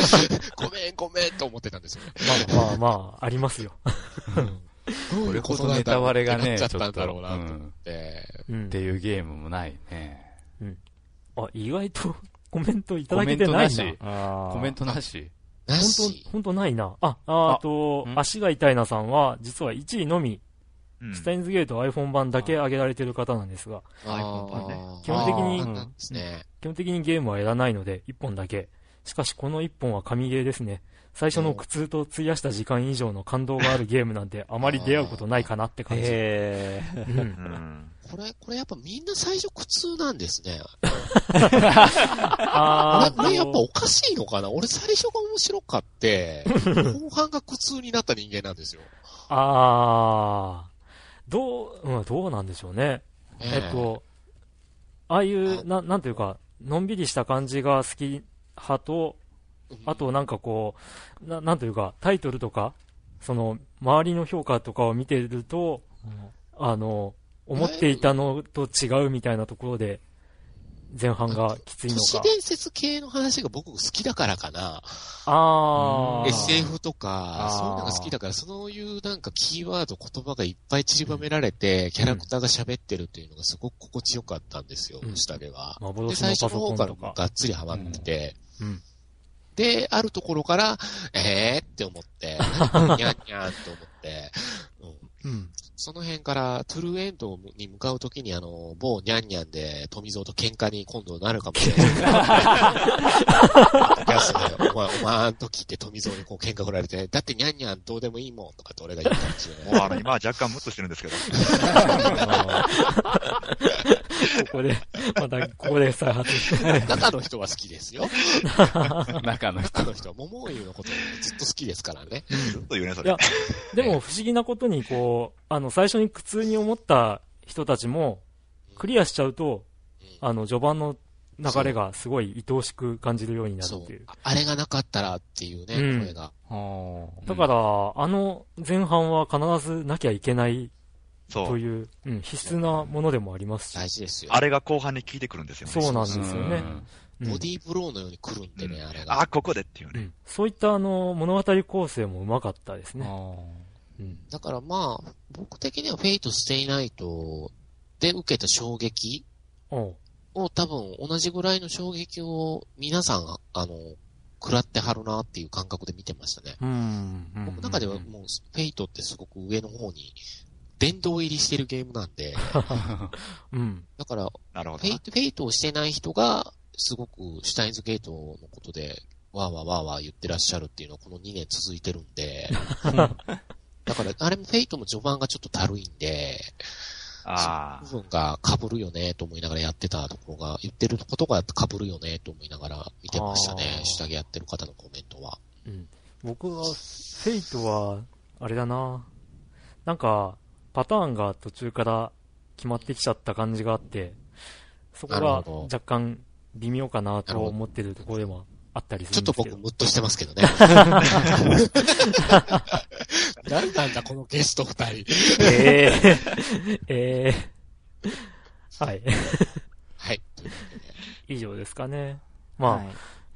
<laughs> ごめんごめんと思ってたんですよね。まあまあまあ、ありますよ。どういうことなんだろうネタバレがねってなっちゃったんだろうなとちょっと思って。うんっていうゲームもないね。あ、意外と、<laughs> コメントいただけてないな。コメントあーコメントなし。な本し。当、本当ないな。あ、ああとう、ん足が痛いなさんは、実は1位のみ、うんスタインズゲート iPhone 版だけ上げられてる方なんですが、あ iPhone 版ねー基本的にね。基本的にゲームはいらないので、1本だけ。しかしこの1本は神ゲーですね。最初の苦痛と費やした時間以上の感動があるゲームなんてあまり出会うことないかなって感じ。へーうんうんこれ、これやっぱみんな最初苦痛なんですね。<laughs> あ俺、俺やっぱとおかしいのかな？俺最初が面白かって、後半が苦痛になった人間なんですよ。あーどう、うん、どうなんでしょうね。えっと、ああいう、ななんていうか、のんびりした感じが好き派と、うんあとなんかこう、ななんというか、タイトルとか、その、周りの評価とかを見てると、あの、思っていたのと違うみたいなところで、前半がきついの都市か。伝説系の話が僕好きだからかな。あー。SF とかそういうのが好きだから、そういうなんかキーワード、言葉がいっぱい散りばめられて、キャラクターが喋ってるっていうのがすごく心地よかったんですよ、うん下では。で、幻の最初のパソコン方から。がっつりハマってて、うん。で、あるところから、えーって思って、何このニャンニャンって思って、うんうん。その辺から、トゥルーエンドに向かうときに、あの、某ニャンニャンで、富蔵と喧嘩に今度なるかもしれない。いや、それお前、お前、あの時って富蔵にこう喧嘩振られて、だってニャンニャンどうでもいいもんとかって俺が言ったかもしれない。もうあの、今は若干ムッとしてるんですけど。ここで、また、ここで再発して。中の人は好きですよ。中の人中。の人は桃井のことずっと好きですからね。ずっと言うね、それいや。でも不思議なことに、こう、あの、最初に苦痛に思った人たちも、クリアしちゃうと、あの、序盤の流れがすごい愛おしく感じるようになるっていう。。ああれがなかったらっていうね、うん声が。だから、あの前半は必ずなきゃいけない。という、うん、必須なものでもありますし。大事ですよ。あれが後半に効いてくるんですよね。そうなんですよね。うんボディーブローのように来るんでね、あれが。あ、ここでっていうね。うんそういったあの、物語構成もうまかったですね。うんだからまあ、僕的にはフェイトステイナイトで受けた衝撃を多分同じぐらいの衝撃を皆さん、あの、食らってはるなっていう感覚で見てましたね。うん。うん僕の中ではもう、フェイトってすごく上の方に、殿堂入りしてるゲームなんで、<laughs> うん。だから、なるほどな。フェイト、フェイトをしてない人が、すごくシュタインズゲートのことで、わーわーわーわー言ってらっしゃるっていうのはこの2年続いてるんで、<laughs> だから、あれもフェイトも序盤がちょっとたるいんで、あ部分が被るよねと思いながらやってたところが、言ってることが被るよねと思いながら見てましたね。下着やってる方のコメントは。うん。僕は、フェイトは、あれだな。なんか、パターンが途中から決まってきちゃった感じがあって、そこが若干微妙かなと思ってるところでもあったりするんですけど。ちょっと僕ムッとしてますけどね。<laughs> 何なんだこのゲスト二人。えー、えー、はい。はい。というわけで以上ですかね。まあ、はい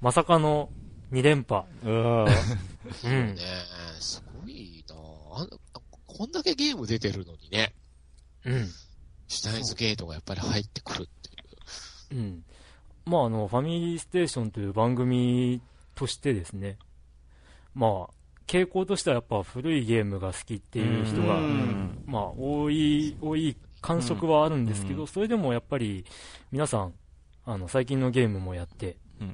まさかの2連覇。うん。うんね。すごいなこんだけゲーム出てるのにね、うん。シュタインズゲートがやっぱり入ってくるっていう。うん。まあ、あの、ファミリーステーションという番組としてですね、まあ、傾向としてはやっぱ古いゲームが好きっていう人が、うんまあ、多い、多い感触はあるんですけど、うんそれでもやっぱり、皆さん、あの、最近のゲームもやって、うん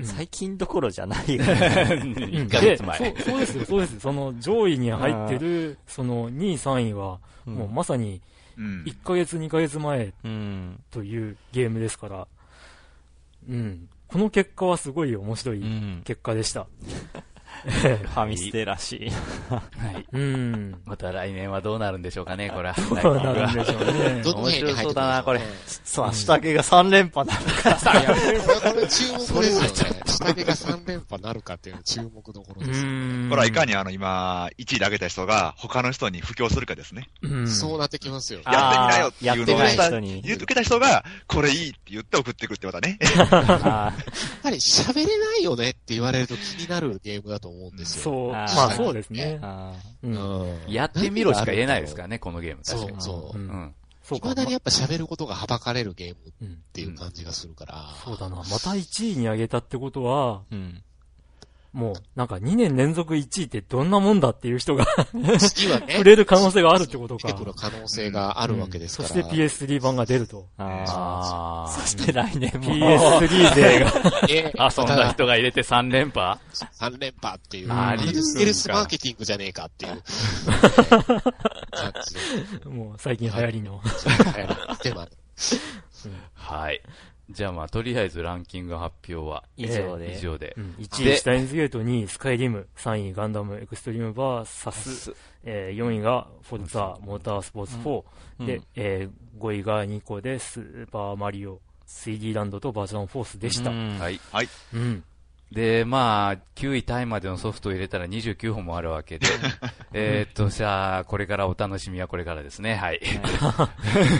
最近どころじゃないよね。<laughs> 1ヶで月前。そう、そうですよ、そうです。その上位に入ってる、その2位、3位は、もうまさにうん。1ヶ月、2ヶ月前うん。というゲームですから、うん。この結果はすごい面白いうん。結果でした。<laughs> ファミステらしい。はい。うん。また来年はどうなるんでしょうかね、これは。どうなるんでしょうね。<laughs> 面白そうだなこれそう、下着が3連覇なのか。<laughs> これ注目ですよね。下着が3連覇なるかっていうの注目どころうですよ。ん。これはいかにあの今、1位で上げた人が他の人に布教するかですね。うん。そうなってきますよ。やってみなよっていうのをやってしたない人に言う受けた人が、これいいって言って送ってくってまたね。あやっぱり喋れないよねって言われると気になるゲームだと思うんですよ。そう。まあそうですね。やってみろしか言えないですからね、このゲーム。確かに。そうそうう。んうん。そうか。未だにやっぱ喋ることがはばかれるゲームっうん。ていう感じがするから。そうだな。また1位に上げたってことは、うん。もう、なんか2年連続1位ってどんなもんだっていう人が次はね、触れる可能性があるってことか。出てくる可能性があるわけですから。そして PS3 版が出ると。ああそして来年も。PS3 勢が。え <laughs> あ。遊んだ人が入れて3連覇？3連覇っていう。ありステルスマーケティングじゃねえかっていう。<laughs> もう最近流行りの。<laughs> でもはい。じゃあまあ、とりあえずランキング発表は以上で。以上でう。ん、1で位、シュタインズゲート、2位、スカイリム、3位、ガンダム、エクストリームバーサス、えー、4位が、フォルツァ、モータースポーツ4、うんで、えー、5位が2個で、スーパーマリオ、3D ランドとバーチャンフォースでした。うんはい。うん。で、まあ、9位タイまでのソフトを入れたら29本もあるわけで、<laughs> えーっと、じゃあ、これからお楽しみはこれからですね。はい。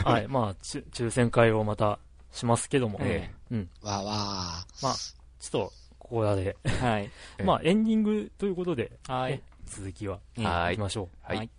はい、<laughs> まあ、ちゅ抽選会をまたしますけども、えうん。わーわまあ、ちょっと、ここらで、はい。<laughs> ええまあ、エンディングということで、はいね。続きはい行きましょう。はい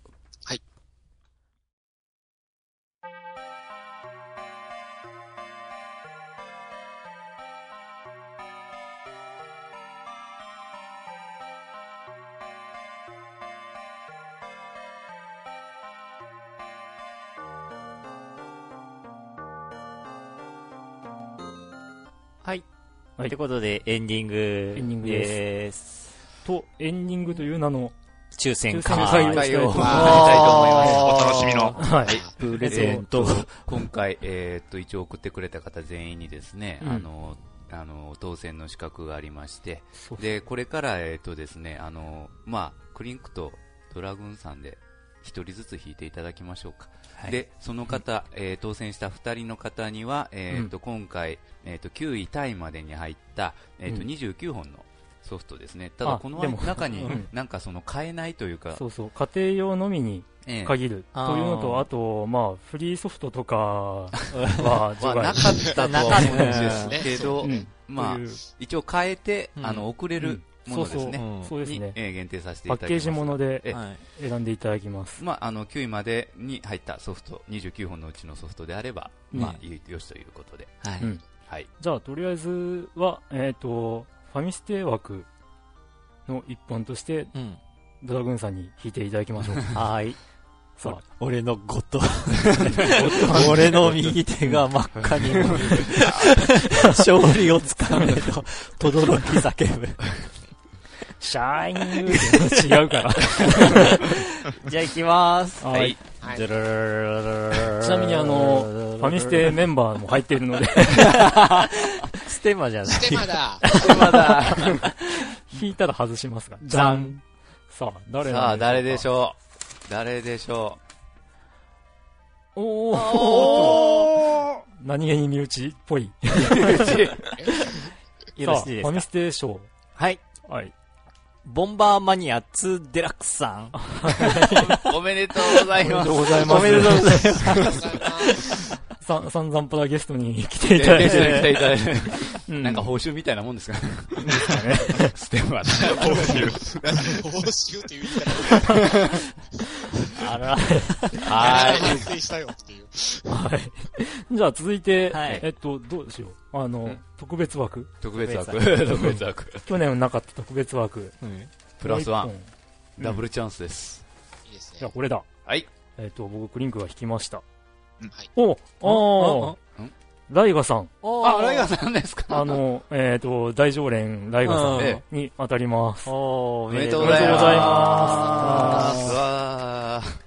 はいはい。はいということで、エンディングエンディングですです。と、エンディングという名の、抽選抽選会。会を会をしたしたいと思います。お楽しみの。はい。プレゼント。今回、えーっと、一応送ってくれた方全員にですね、うんあの、あの、当選の資格がありまして、そうで、これから、えーっとですね、あの、まあ、クリンクとドラグーンさんで、一人ずつ引いていただきましょうか。はい。で、その方、えー当選した二人の方には、えーっと、今回、えーっと、9位タイまでに入った、えーっと、うん29本のソフトですね。ただ、あこの中にうん、なんかその、買えないというか、そうそう、家庭用のみにええ。限る。というのと、あと、まあ、フリーソフトとかは除まあ、<laughs> な外かったとは思うんですねけど、うん。まあ一応変えて、うん。あの、送れるものですね。そうですね。えー限定させていパッケーただきます。ジもので。選んでいただきます。まあ、あの、9位までに入ったソフト、29本のうちのソフトであれば、うんまあ、よしということで。はい。うんはい。じゃあ、とりあえずは、えっ、と、ファミステ枠の一本として、うん。ドラグーンさんに引いていただきましょう。<laughs> はい。さ俺のゴッド。<laughs> 俺の右手が真っ赤に <laughs> 勝利をつかめと、とどろき叫ぶ。あ、シャイニングって違うから。<laughs> じゃあ行きます。はい。ちなみにあの、ファミステメンバーも入っているので、ステマじゃない。ステマだまだ。引いたら外しますが。じゃん。さあ、誰さあ、誰でょしょう誰でしょうおー何気に身内っぽい。よろしいですかファミステショはい。ー。はい。ボンバーマニア2デラックスさん。う <laughs> おめでとうございます。おめでとうございます。おめでとうございます。ありがとうございます。さ、散々パラゲストに来ていただいてて。いただいて、うなんか報酬みたいなもんですかね。ね。ステマだ。報酬って言ったら、<laughs> あら。はい。はい。<laughs> じゃあ続いて、はいえっと、どうしよう。あのん、特別枠特別枠。特別枠。<laughs> 去年なかった特別枠。プラスワン。ダブルチャンスです。いいですじゃあ、ね。これだ。はい。えっと、僕、クリンクが引きました。はい。おおんライガさん。あ、ライガーさんですか？あの、えっと、大常連ライガさうんんに当たります。おめでとうごおめでとうございざいま。ますす。わー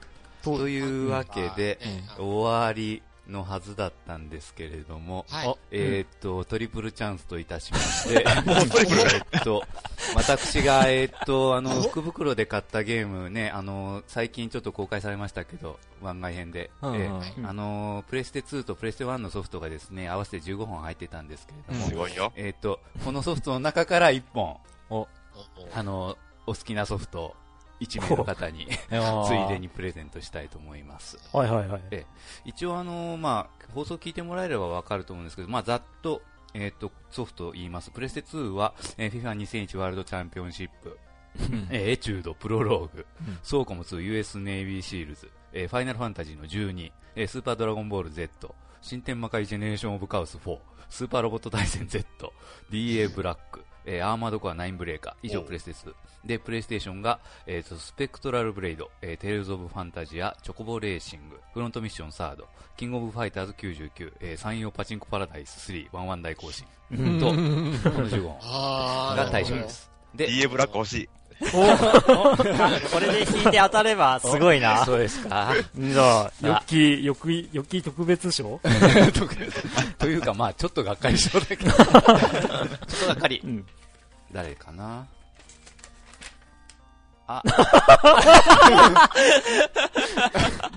というわけで、ええ終わりのはずだったんですけれども、はい。えーっと、トリプルチャンスといたしまして、<laughs> えーっと、私が、えーっと、あの、福袋で買ったゲームね、あの、最近ちょっと公開されましたけど、番外編で、うんうん。えーあの、プレステ2とプレステ1のソフトがですね、合わせて15本入ってたんですけれども、すごいよ。えーっと、このソフトの中から1本、あの、お好きなソフトを1名の方に、<laughs> ついでにプレゼントしたいと思います。はいはいはい。え一応あの、まあ、放送聞いてもらえればわかると思うんですけど、まあ、ざっと、えっ、と、ソフトを言います。プレステ2は、えー、FIFA2001 ワールドチャンピオンシップ。えーエチュード、プロローグ。うん、ソーコム2、US ネイビーシールズ、えーファイナルファンタジーの12、えースーパードラゴンボール Z、新天魔界ジェネレーションオブカオス4、スーパーロボット大戦 Z、DA ブラック、えーアーマードコア9ブレーカー、以上おプレステ2。で、プレイステーションが、えーと、スペクトラルブレイド、えーテイルズオブファンタジア、チョコボレーシング、フロントミッションサード、キングオブファイターズ99、えー、三洋パチンコパラダイス3、ワンワン大行進、うんと、この15本が対象です。で、DA ブラック欲しい。<laughs> これで引いて当たればすごいな。そうですか。じゃあ、ヨッキー、ヨッキー、ヨッキー特別賞 <laughs> というか、まあちょっとがっかりしそうだけど。<laughs> ちょっとがっかり。うん。誰かな？あ、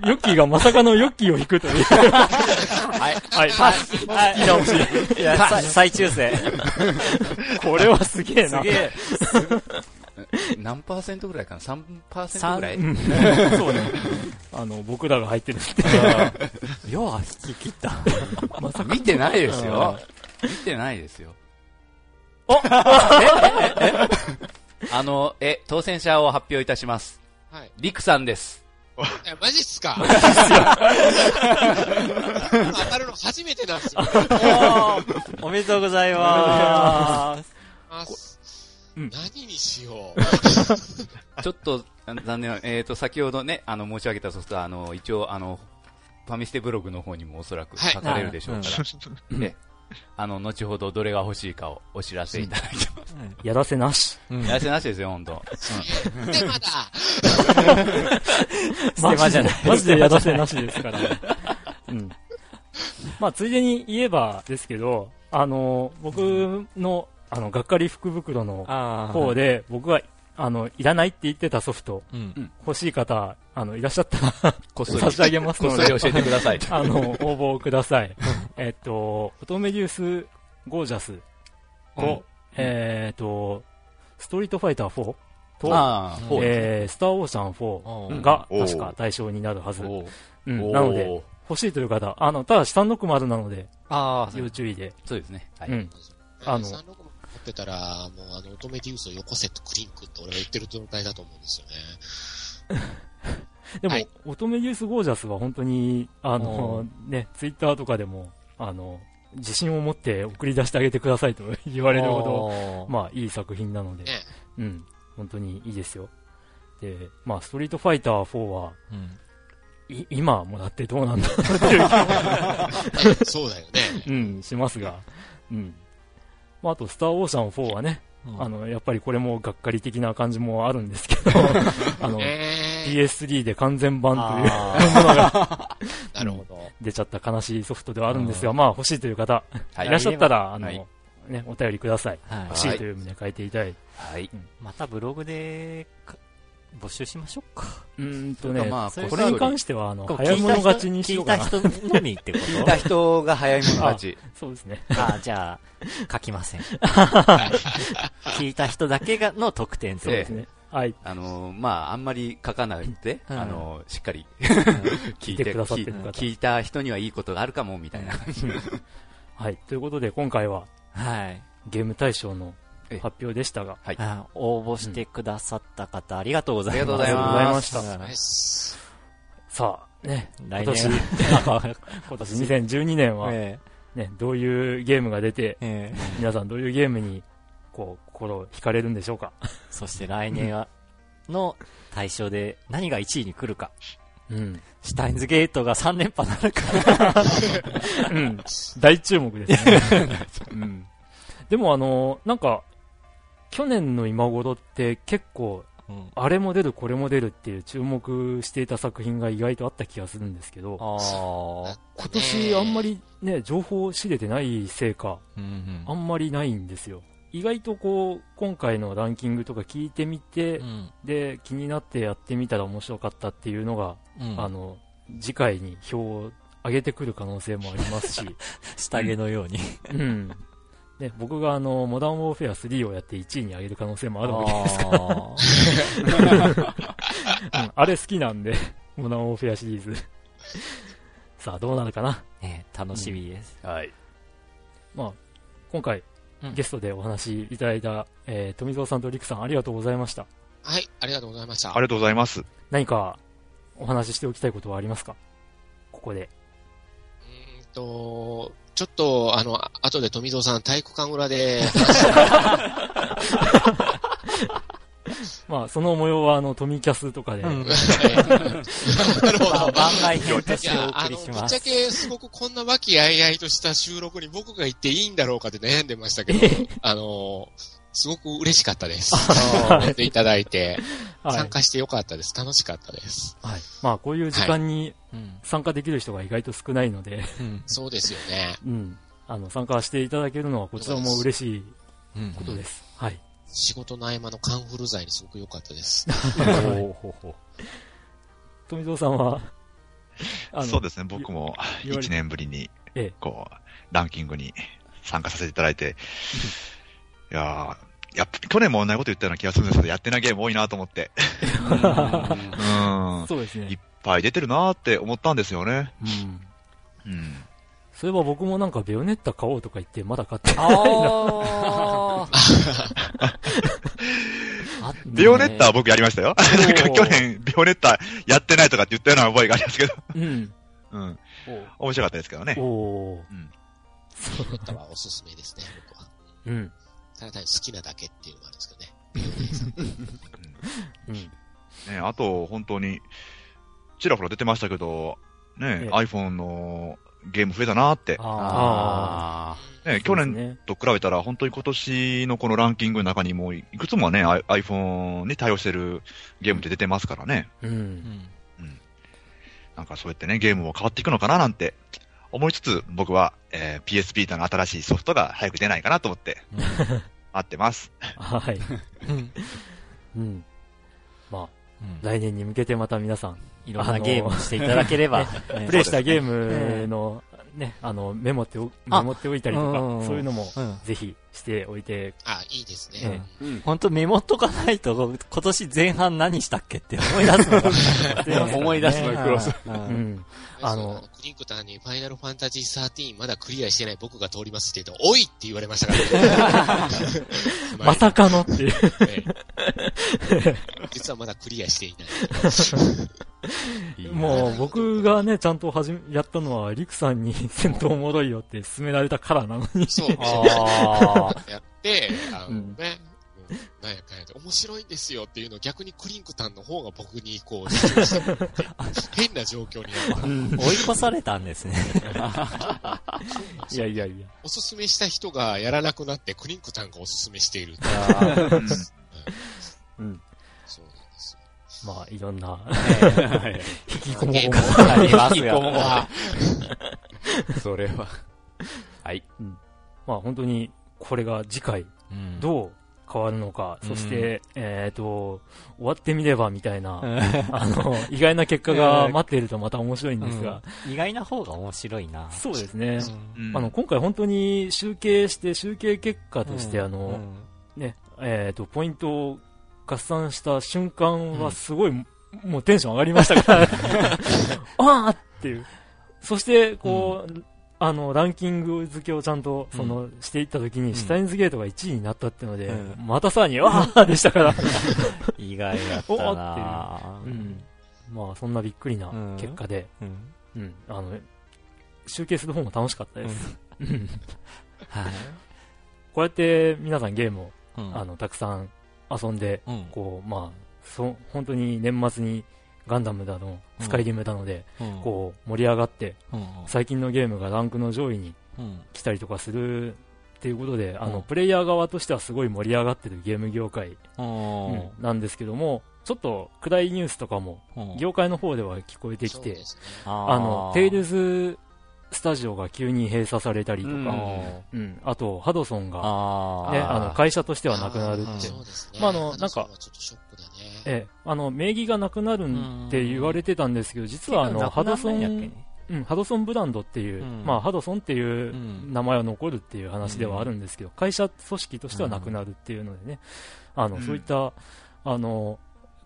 ヨッキーがまさかのヨッキーを引くという。はい。はい、パス。はい引き直し。いや、さ再抽選。これはすげえな。すげえ。何パーセントぐらいかな ?3% ぐらい？うんそうね。あの、僕らが入ってるって。<laughs> 要は引き切った。見てないですよ。見てないですよ。お <laughs> えええ <laughs> あの、え、当選者を発表いたします。はい。リクさんです。え、マジっすか？当たるの初めてなんですよ。おおめでとうございます。あうん何にしよう。<laughs> ちょっと、あ残念な、えっ、と、先ほどね、あの、申し上げたソフトは、あの、一応、あの、ファミステブログの方にもおそらくはい書かれるでしょうから、うんで、<laughs> あの、後ほどどれが欲しいかをお知らせいただいてます。やらせなし。やらせなしですよ、本当。<laughs> <laughs> で、まだ。ステマじゃない。マジでやらせなしですからね。うん。まあ、ついでに言えばですけど、あの、僕の、あの、がっかり福袋のあ方で、僕が、あの、いらないって言ってたソフト、うん。欲しい方、あの、いらっしゃったら、<laughs> こっそり、差し上げますので、こっそり教えてください。<laughs> あの、応募ください。えっと、オトメデュースゴージャスと、うんえっと、ストリートファイター4と、えー、スターオーシャン4が確か対象になるはず。なので、欲しいという方、あの、ただ360なので、あ要注意で。そうですね。はい。うん。あの36持ってたら、もうあの、乙女デュースをよこせとクリンクって俺が言ってる状態だと思うんですよね。<laughs> でも、はい。乙女ユースゴージャスは本当に、あの、ね、ツイッターとかでも、あの、自信を持って送り出してあげてくださいと <laughs> 言われるほど、どまあ、いい作品なので、ね。うん、本当にいいですよ。で、まあ、ストリートファイター4は、い今もらってどうなんだろうっていう。<laughs> そうだよね。うん、しますが、うん。まあ、あと、スターオーシャン4はね、あの、やっぱりこれもがっかり的な感じもあるんですけど、<laughs> あの、えー、PS3 で完全版というあ <laughs> ものが <laughs> なるほど。出ちゃった悲しいソフトではあるんですが、うまあ欲しいという方、はい。いらっしゃったら、あの、はい。ね、お便りください。はい。欲しいという旨書いていただいて。はい。またブログでか募集しましょうか。うーんとね、まあそれこれに関しては、あの、早い者勝ちにしようかな。聞いた人のみってこ聞いた人が早い者勝ち。<laughs> そうですね。とあじゃあ、書きません。<laughs> 聞いた人だけがの得点と？そうですね。はい。あのーまあ、あんまり書かないで、うんあのーしっかり <laughs> 聞いて聞いてくださってる方聞い聞いた人にはいいことがあるかも、みたいな。はい。ということで、今回ははい。ゲーム大賞のええ発表でしたが、はい。あ応募してくださった方、ありがとうございます。ありがとうございました。さあ、ね、来今年、年 <laughs> 今年2012年は、えね、どういうゲームが出て、えええ皆さんどういうゲームに、こう、心を惹かれるんでしょうか。<laughs> そして来年は、の対象で何が1位に来るか。うん。シュタインズゲートが3連覇なるか。<laughs> うん。大注目ですね。うん。でもあの、なんか、去年の今頃って結構、うんあれも出る、これも出るっていう注目していた作品が意外とあった気がするんですけど。今年あんまりね、情報を知れてないせいか、うんうんあんまりないんですよ。意外とこう、今回のランキングとか聞いてみて、うんで、気になってやってみたら面白かったっていうのが、うんあの、次回に票を上げてくる可能性もありますし、<laughs> 下着のように。うん。ね、僕があの、モダンウォーフェア3をやって1位に上げる可能性もあるわけです。あ <laughs> うん、あれ好きなんで、モダンウォーフェアシリーズ。<laughs> さあ、どうなるかな？ーね楽しみです。はい。まあ、今回、うんゲストでお話しいただいた、えー富蔵さんとリクさんありがとうございました。はい、ありがとうございました。ありがとうございます。何かお話ししておきたいことはありますか？ここで。うーんと、ちょっと、あの、あ後で富蔵さん体育館裏で、<laughs> まあ、その模様は、あの、トミキャスとかで、うん <laughs> なるほど。番外編といしておや、あの、送りしますぶっちゃ。けすごくこんな和気あいあいとした収録に僕が行っていいんだろうかって悩んでましたけど、<laughs> あの、すごく嬉しかったです。やっていただいて、<laughs> はい参。加してよかったです。楽しかったです。はい。まあ、こういう時間にうん参加できる人が意外と少ないので、うんそうですよね。うん。あの、参加していただけるのはこちらも嬉しいうんことです。はい。仕事の合間のカンフル剤にすごく良かったです。<laughs> ほうほうほ富蔵さんは、そうですね、僕も言われ1年ぶりにええ、こう、ランキングに参加させていただいて、いやー、やっぱ去年も同じこと言ったような気がするんですけど、やってないゲーム多いなと思って、うん、そうですいっね。ぱい出てるなーって思ったんですよね。うん。うん。そういえば僕もなんかベヨネッタ買おうとか言ってまだ買ってない。あ <laughs> あビオネッタは僕やりましたよ。ー去年、ビオネッタやってないとかって言ったような覚えがありますけど、うん。うん。面白かったですけどね。おおー。うん。ビオネッタはおすすめですね、僕は。うん。ただ単に好きなだけっていうのもあるんですけどね。うん。ね、あと、本当に、ちらほら出てましたけど、ね、ええ iPhone のゲーム増えたなーって、ああね、去年ね。と比べたら、本当に今年のこのランキングの中にも、いくつもね、iPhone に対応してるゲームって出てますからね。う。うんんなんかそうやってね、ゲームも変わっていくのかななんて思いつつ、僕は、えー PS ビータの新しいソフトが早く出ないかなと思って、待ってます。はい。うんうん。まあ、うん来年に向けてまた皆さん、いろんなゲームをしていただければ。<laughs> プレイしたゲームの、ね、あの、メモってお、メモっておいたりとかそういうのも、うんぜひしておいて、あ、いいですえね。うん本当メモっとかないと、今年前半何したっけって思い出すのが。<laughs> 思い出すのが苦労する。あのクリンクタンにファイナルファンタジー13まだクリアしてない僕が通りますって言うと、おいって言われましたからね。<laughs> まさかのっていう。ええ実はまだクリアしていない。もう僕がね、ちゃんと始め、やったのは、リクさんに戦闘おもろいよって勧められたからなのに。そう、<laughs> あやって、あのうんね、うんなんやかんやで、面白いんですよっていうのを逆にクリンクタンの方が僕にこう、変な状況になった。ー <laughs> 追い越されたんですね。<laughs> いやいやいや。おすすめした人がやらなくなって、クリンクタンがおすすめしているっていう。うんうん。そうなんですよ。まあ、いろんな、はい引きこもごムも。あります引きこもごが。それは。はい。まあ、本当に、これが次回、うんどう変わるのか、うん。そして、えっ、と、終わってみればみたいな、うん。<laughs> あの、意外な結果が待っているとまた面白いんですが、意外な方が面白いな。そうですね。うん。あの、今回本当に集計して、集計結果として、うん。あの、うん。ね、えっ、と、ポイントを合算した瞬間はすごい、もうテンション上がりましたから、<laughs> ああっていう。そして、こう、あの、ランキング付けをちゃんと、その、していったときに、ん。シュタインズゲートが1位になったっていうので、うん。またさらに、ああでしたから、<laughs> 意外だったなう。ん。まあ、そんなびっくりな結果で、うん。うん、あの、集計する方も楽しかったです。うん。<laughs> はい。こうやって皆さんゲームを、うん。あの、たくさん遊んで、うん。こう、まあ、そう、本当に年末にガンダムだの、スカイリムだので、うん。こう、盛り上がって、うん。最近のゲームがランクの上位にうん。来たりとかするっていうことで、あの、うんプレイヤー側としてはすごい盛り上がってるゲーム業界、なんですけども、ちょっと暗いニュースとかも、うん。業界の方では聞こえてきて。ああの、テイルズスタジオが急に閉鎖されたりとか、うん。うん、あと、ハドソンが、あね、あの、会社としてはなくなるってそうですね。まああのなんかええ、あの、名義がなくなるんって言われてたんですけど、実はあの、ハドソン、うん、ハドソンブランドっていう、うん。まあ、ハドソンっていううん。名前は残るっていう話ではあるんですけど、会社組織としてはなくなるっていうのでね、あの、うんそういった、あの、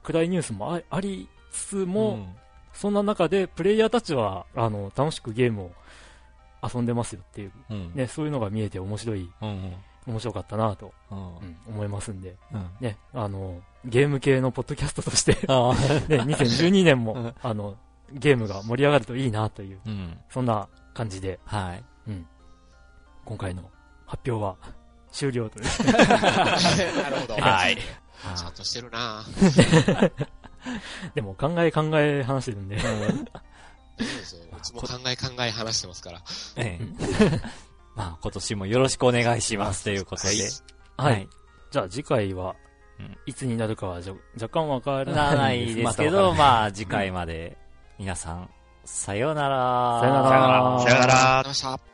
暗いニュースもあありつつも、そんな中で、プレイヤーたちは、あの、楽しくゲームを遊んでますよっていう、うん。ね、そういうのが見えて面白い、うん。面白かったなと、うん。うん思いますんで、うん。ね、あの、ゲーム系のポッドキャストとして、ああ、<laughs> ね、2012年も、うんあの、ゲームが盛り上がるといいなという、うん。そんな感じで、はい。今回の発表は終了という。<laughs> <laughs> なるほど。はい。ちゃんとしてるなでも考え考え話してるんで、大丈夫ですよ。いつも考え考え話してますから。ええ。まあ、今年もよろしくお願いしますということで。はい。。じゃあ次回はうん、いつになるかはじゃ若干わからならないですけまど、<laughs> たまあ、次回まで、皆さん、さようなら。さようなら。さよなら。ありがとうございました。